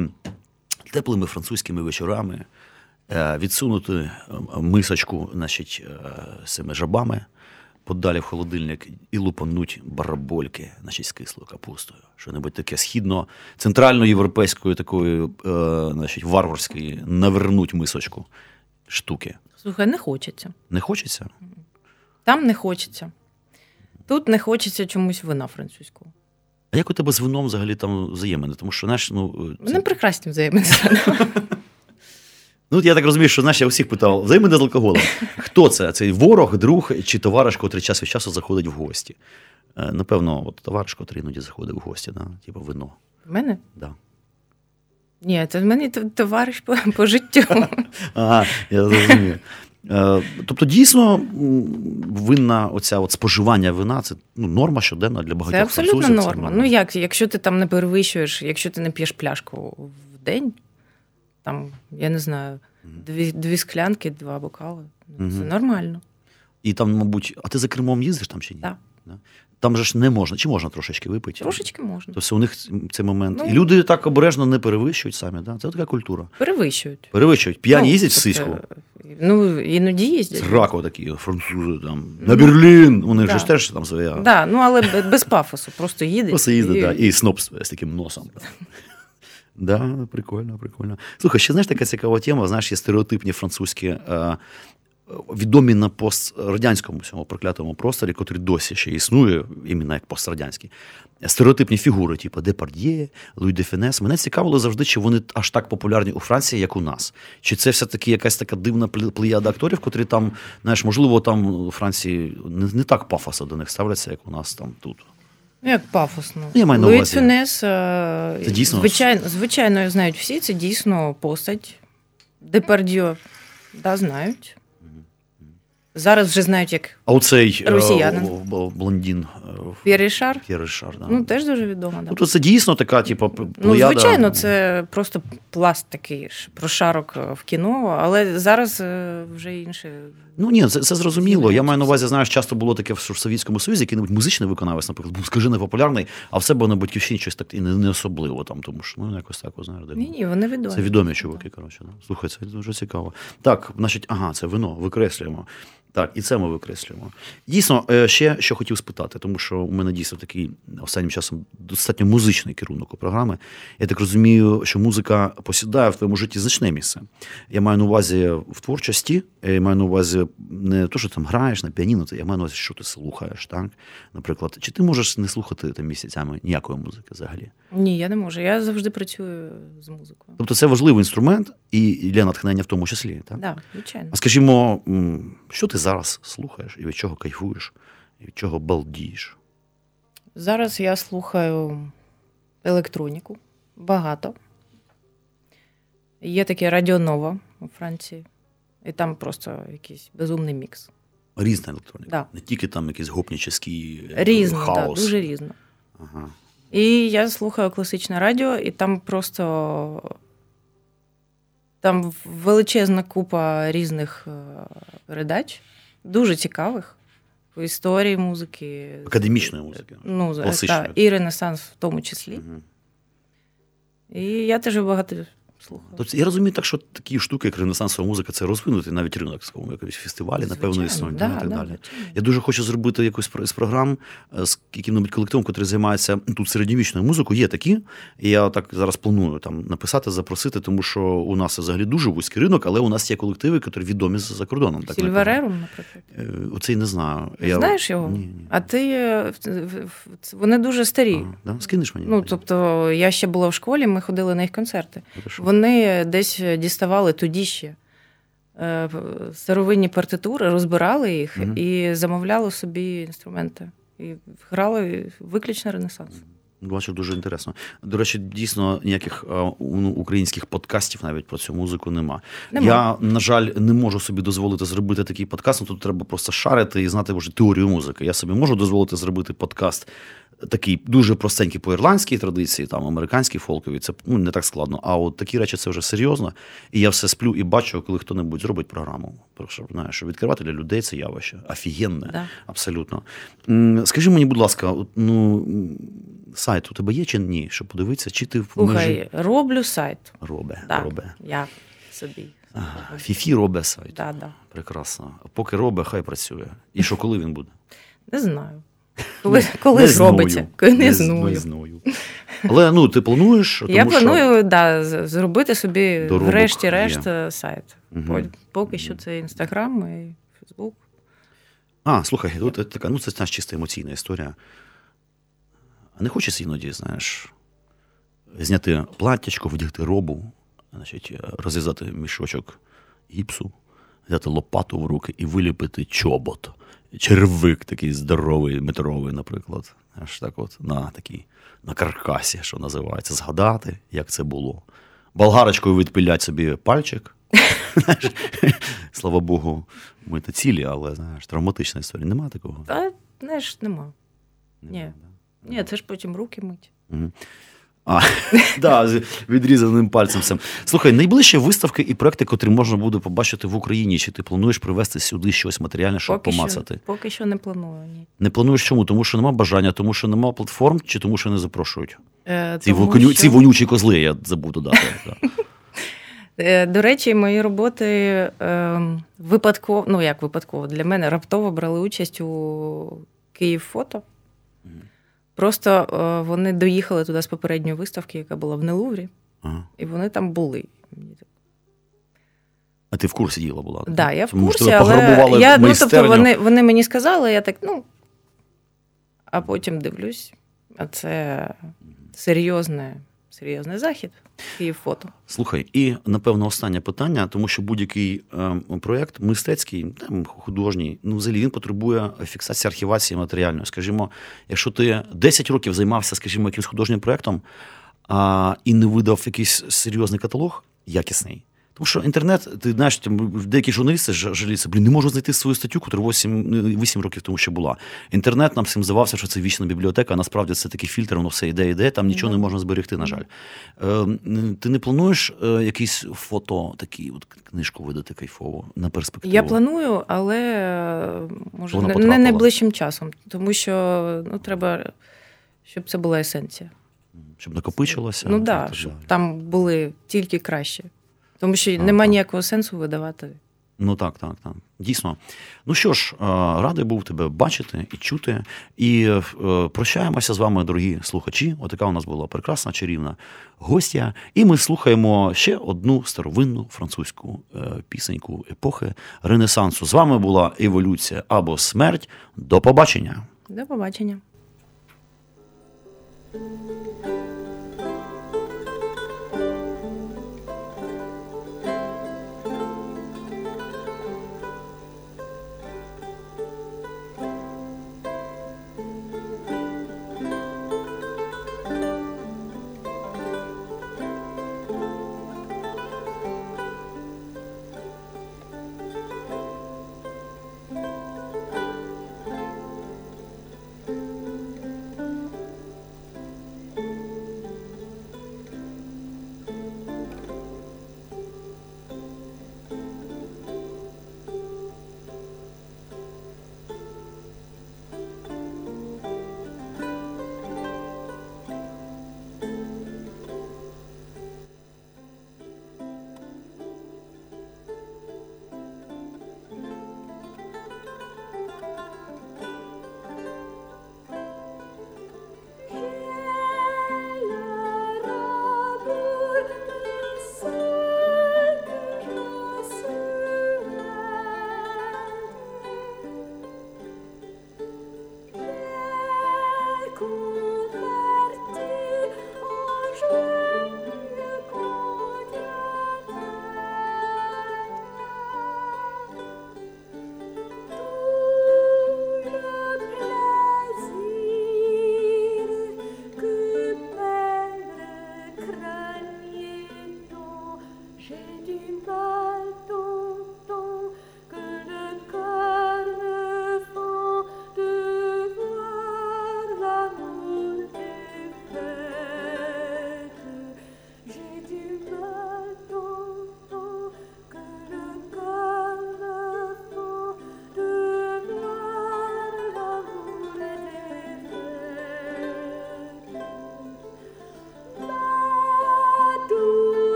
[SPEAKER 1] теплими французькими вечорами е, відсунути е, мисочку значить, е, з цими жабами подалі в холодильник і лупануть барабольки значить, з кислою капустою. Що-небудь таке східно, центральноєвропейської такої е, значить, варварської навернуть мисочку штуки.
[SPEAKER 2] Слухай, не хочеться.
[SPEAKER 1] Не хочеться?
[SPEAKER 2] Там не хочеться. Тут не хочеться чомусь вина французького.
[SPEAKER 1] А як у тебе з вином взагалі там взаємини? Тому що, знаєш, ну, це-
[SPEAKER 2] Вони прекрасні взаємини.
[SPEAKER 1] ну я так розумію, що знаєш, я усіх питав, взаємини з алкоголем. Хто це? Цей ворог, друг чи товариш, котрий час від часу заходить в гості? Е, Напевно, от товариш, котрий іноді заходить в гості, да? типу вино.
[SPEAKER 2] В мене?
[SPEAKER 1] Да.
[SPEAKER 2] Ні, це в мене товариш по, по життю. [LAUGHS]
[SPEAKER 1] Ага, я зрозумів. Е, Тобто, дійсно, винна оця от споживання вина це ну, норма щоденна для багатьох
[SPEAKER 2] Це абсолютно
[SPEAKER 1] французів.
[SPEAKER 2] норма. Ну як, якщо ти там не перевищуєш, якщо ти не п'єш пляшку в день, там, я не знаю, дві, дві склянки, два бокали. ну, Це нормально.
[SPEAKER 1] І там, мабуть, а ти за кермом їздиш там чи ні?
[SPEAKER 2] Так.
[SPEAKER 1] Да? Там же ж не можна, чи можна трошечки випити?
[SPEAKER 2] Трошечки можна.
[SPEAKER 1] Тобто у них цей момент.
[SPEAKER 2] Ну.
[SPEAKER 1] І люди так обережно не перевищують самі. Да? Це така культура.
[SPEAKER 2] Перевищують.
[SPEAKER 1] Перевищують. П'яні
[SPEAKER 2] Ну,
[SPEAKER 1] їздять в
[SPEAKER 2] тобто,
[SPEAKER 1] сиську.
[SPEAKER 2] Ну, іноді їздять.
[SPEAKER 1] Рако такі, французи там. На Берлін. Вони
[SPEAKER 2] Да.
[SPEAKER 1] ж теж там своя.
[SPEAKER 2] Да, ну але без пафосу, просто їдуть.
[SPEAKER 1] Просто їздить,
[SPEAKER 2] і-
[SPEAKER 1] да, і сноп з з таким носом. [LAUGHS] Да, прикольно, прикольно. Слухай, ще знаєш така цікава тема, знаєш, є стереотипні французькі, е, відомі на пострадянському цьому проклятому просторі, котрий досі ще існує, іменно як пострадянський. Стереотипні фігури, типу Депард'є, Луї де Фюнес. Мене цікавило завжди, чи вони аж так популярні у Франції, як у нас. Чи це все-таки якась така дивна пле- плеяда акторів, котрі там, знаєш, можливо, там у Франції не, не так пафосно до них ставляться, як у нас там тут.
[SPEAKER 2] Ну, Як пафосно.
[SPEAKER 1] Я маю на
[SPEAKER 2] Луї
[SPEAKER 1] увазі.
[SPEAKER 2] Фюнес, е,
[SPEAKER 1] Це дійсно?
[SPEAKER 2] Звичайно, звичайно, знають всі, це дійсно постать. Депардьо, да, знають. Зараз вже знають, як
[SPEAKER 1] А оцей е,
[SPEAKER 2] Росіянин.
[SPEAKER 1] блондін е,
[SPEAKER 2] П'єр Рішар.
[SPEAKER 1] П'єр да.
[SPEAKER 2] Ну, теж дуже відомо. Да.
[SPEAKER 1] Тобто це дійсно така, типу,
[SPEAKER 2] Ну, звичайно, це просто пласт такий прошарок е, в кіно, але зараз вже інше.
[SPEAKER 1] Ну ні, це, це зрозуміло. Я маю на увазі, знаєш, часто було таке в Совєтському Союзі, який-небудь музичний виконавець, наприклад, був скажи непопулярний, а в себе на батьківщині щось так і не, не особливо там, тому що ну якось так, знаєш.
[SPEAKER 2] Ні, ні, вони відомі.
[SPEAKER 1] Це відомі чуваки, коротше. Да? Слухай, це дуже цікаво. Так, значить, ага, це вино, викреслюємо. Так, і це ми викреслюємо. Дійсно, е, ще що хотів спитати, тому що у мене дійсно такий останнім часом достатньо музичний керунок у програми. Я так розумію, що музика посідає в твоєму житті значне місце. Я маю на увазі в творчості, я маю на увазі не те, що там граєш на піаніно, я маю на увазі, що ти слухаєш, так? Наприклад, чи ти можеш не слухати там місяцями ніякої музики взагалі?
[SPEAKER 2] Ні, я не можу. Я завжди працюю з музикою.
[SPEAKER 1] Тобто це важливий інструмент і для натхнення в тому числі, так?
[SPEAKER 2] Так, да, звичайно.
[SPEAKER 1] А скажімо, що ти зараз слухаєш і від чого кайфуєш, і від чого балдієш?
[SPEAKER 2] Зараз я слухаю електроніку багато. Є таке Радіо Нова у Франції, і там просто якийсь безумний мікс.
[SPEAKER 1] Різна електроніка.
[SPEAKER 2] Да.
[SPEAKER 1] Не тільки там е,
[SPEAKER 2] Різно, так,
[SPEAKER 1] хаос.
[SPEAKER 2] дуже різно.
[SPEAKER 1] Ага.
[SPEAKER 2] І я слухаю класичне радіо, і там просто там величезна купа різних е, передач, дуже цікавих по історії музики.
[SPEAKER 1] Академічної музики.
[SPEAKER 2] Ну, та, і Ренесанс в тому числі.
[SPEAKER 1] Угу.
[SPEAKER 2] І я теж багато слухаю.
[SPEAKER 1] Тобто я розумію так, що такі штуки, як ренесансова музика, це розвинутий навіть ринок скажімо, якісь фестивалі, напевно, існують
[SPEAKER 2] да,
[SPEAKER 1] да, і так
[SPEAKER 2] да,
[SPEAKER 1] далі.
[SPEAKER 2] звичайно.
[SPEAKER 1] Я дуже хочу зробити якусь з програм е, з яким-небудь колективом, який займається тут середньовічною музикою. Є такі. І я так зараз планую там написати, запросити, тому що у нас взагалі дуже вузький ринок, але у нас є колективи, які відомі за кордоном. Так
[SPEAKER 2] Сільверерум, наприклад.
[SPEAKER 1] Е, Оцей не знаю.
[SPEAKER 2] Не знаєш його?
[SPEAKER 1] Ні, ні.
[SPEAKER 2] А ти е, вони дуже старі.
[SPEAKER 1] А, да? Скинеш мені?
[SPEAKER 2] Ну, тобто, я ще була в школі, ми ходили на їх концерти.
[SPEAKER 1] Хорошо.
[SPEAKER 2] Вони десь діставали тоді ще е, старовинні партитури, розбирали їх
[SPEAKER 1] Мгм.
[SPEAKER 2] і замовляли собі інструменти. І грали виключно Ренесанс.
[SPEAKER 1] Бачу, дуже інтересно. До речі, дійсно ніяких ну, українських подкастів навіть про цю музику нема.
[SPEAKER 2] Нема.
[SPEAKER 1] Я, на жаль, не можу собі дозволити зробити такий подкаст. Ну, тут треба просто шарити і знати вже теорію музики. Я собі можу дозволити зробити подкаст такий дуже простенький по ірландській традиції, там американській фолковій, це ну, не так складно. А от такі речі це вже серйозно. І я все сплю і бачу, коли хто-небудь зробить програму. Прошу, знаєш, що відкривати для людей це явище. Офігенне,
[SPEAKER 2] Да.
[SPEAKER 1] абсолютно. Скажи мені, будь ласка, ну, сайт у тебе є чи ні? Щоб подивитися, чи ти в межі
[SPEAKER 2] роблю сайт.
[SPEAKER 1] робе,
[SPEAKER 2] Да,
[SPEAKER 1] робе.
[SPEAKER 2] Я собі.
[SPEAKER 1] Ага, Фіфі робе сайт.
[SPEAKER 2] Да, да.
[SPEAKER 1] Прекрасно. Поки робе, хай працює. І що коли він буде?
[SPEAKER 2] Не знаю. Коли, коли
[SPEAKER 1] Не
[SPEAKER 2] зробиться? не.
[SPEAKER 1] Не знаю. Але ну, ти плануєш, тому
[SPEAKER 2] Я
[SPEAKER 1] що...
[SPEAKER 2] планую да, зробити собі,
[SPEAKER 1] Доробок
[SPEAKER 2] врешті-решт,
[SPEAKER 1] є.
[SPEAKER 2] сайт. По- Поки що це Інстаграм і Фейсбук.
[SPEAKER 1] А, слухай, тут е, така, ну це знаєш, чисто емоційна історія. А не хочеться іноді, знаєш, зняти платтячко, вдягти робу, значить, е, розв'язати мішочок гіпсу, взяти лопату в руки і виліпити чобот. Червик такий здоровий, метровий, наприклад. Аж так от на такій, на каркасі, що називається, згадати, як це було. Болгарочкою відпилять собі пальчик. Слава Богу, ми та цілі, але знаєш, травматична історія. Нема такого?
[SPEAKER 2] Та, знаєш, нема. Ні. Ні, це ж потім руки мить.
[SPEAKER 1] А, [LAUGHS] да, з відрізаним пальцем. всім. Слухай, найближчі виставки і проекти, котрі можна буде побачити в Україні, чи ти плануєш привезти сюди щось матеріальне, щоб
[SPEAKER 2] Поки що, поки що не планую. Ні.
[SPEAKER 1] Не плануєш чому? Тому що нема бажання, тому що нема платформ, чи тому що не запрошують?
[SPEAKER 2] Е,
[SPEAKER 1] Ці,
[SPEAKER 2] тому
[SPEAKER 1] воню,
[SPEAKER 2] що-
[SPEAKER 1] ці вонючі козли, я забув додати. [LAUGHS] Да.
[SPEAKER 2] Е, До речі, мої роботи е, випадково, ну як випадково, для мене раптово брали участь у Київ фото. Просто е, вони доїхали туди з попередньої виставки, яка була в Нелуврі,
[SPEAKER 1] Ага.
[SPEAKER 2] і вони там були.
[SPEAKER 1] А ти в курсі діла була?
[SPEAKER 2] Да, я в курсі, але я, ну, тобто вони, вони мені сказали, я так, ну. А потім дивлюсь, а це серйозне, серйозний захід. Київ фото.
[SPEAKER 1] Слухай, і напевно останнє питання, тому що будь-який е, проєкт мистецький, там, художній, ну взагалі він потребує фіксації архівації матеріальної. Скажімо, якщо ти 10 років займався, скажімо, якимсь художнім проєктом а, і не видав якийсь серйозний каталог, якісний. Тому що інтернет, ти знаєш, там деякі журналісти ж- жаліються, блін, не можу знайти свою статтю, яка 8, 8 років тому ще була. Інтернет нам всім здавався, що це вічна бібліотека, а насправді це такий фільтр, воно все йде, йде, там нічого
[SPEAKER 2] Да.
[SPEAKER 1] не можна зберегти, на жаль. Е, ти не плануєш е, якийсь фото, такі, от книжку видати кайфово на перспективу?
[SPEAKER 2] Я планую, але може не, не найближчим часом, тому що ну, треба, щоб це була есенція.
[SPEAKER 1] Щоб накопичилося?
[SPEAKER 2] ну
[SPEAKER 1] і
[SPEAKER 2] да, щоб
[SPEAKER 1] далі.
[SPEAKER 2] там були тільки кращі. Тому що нема ніякого сенсу видавати.
[SPEAKER 1] Ну так, так, так. Дійсно. Ну що ж, радий був тебе бачити і чути. І е, прощаємося з вами, дорогі слухачі. Отака у нас була прекрасна чарівна гостя. І ми слухаємо ще одну старовинну французьку е, пісеньку епохи Ренесансу. З вами була еволюція або смерть. До побачення.
[SPEAKER 2] До побачення.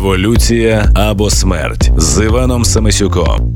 [SPEAKER 3] Еволюція або смерть з Іваном Самисюком.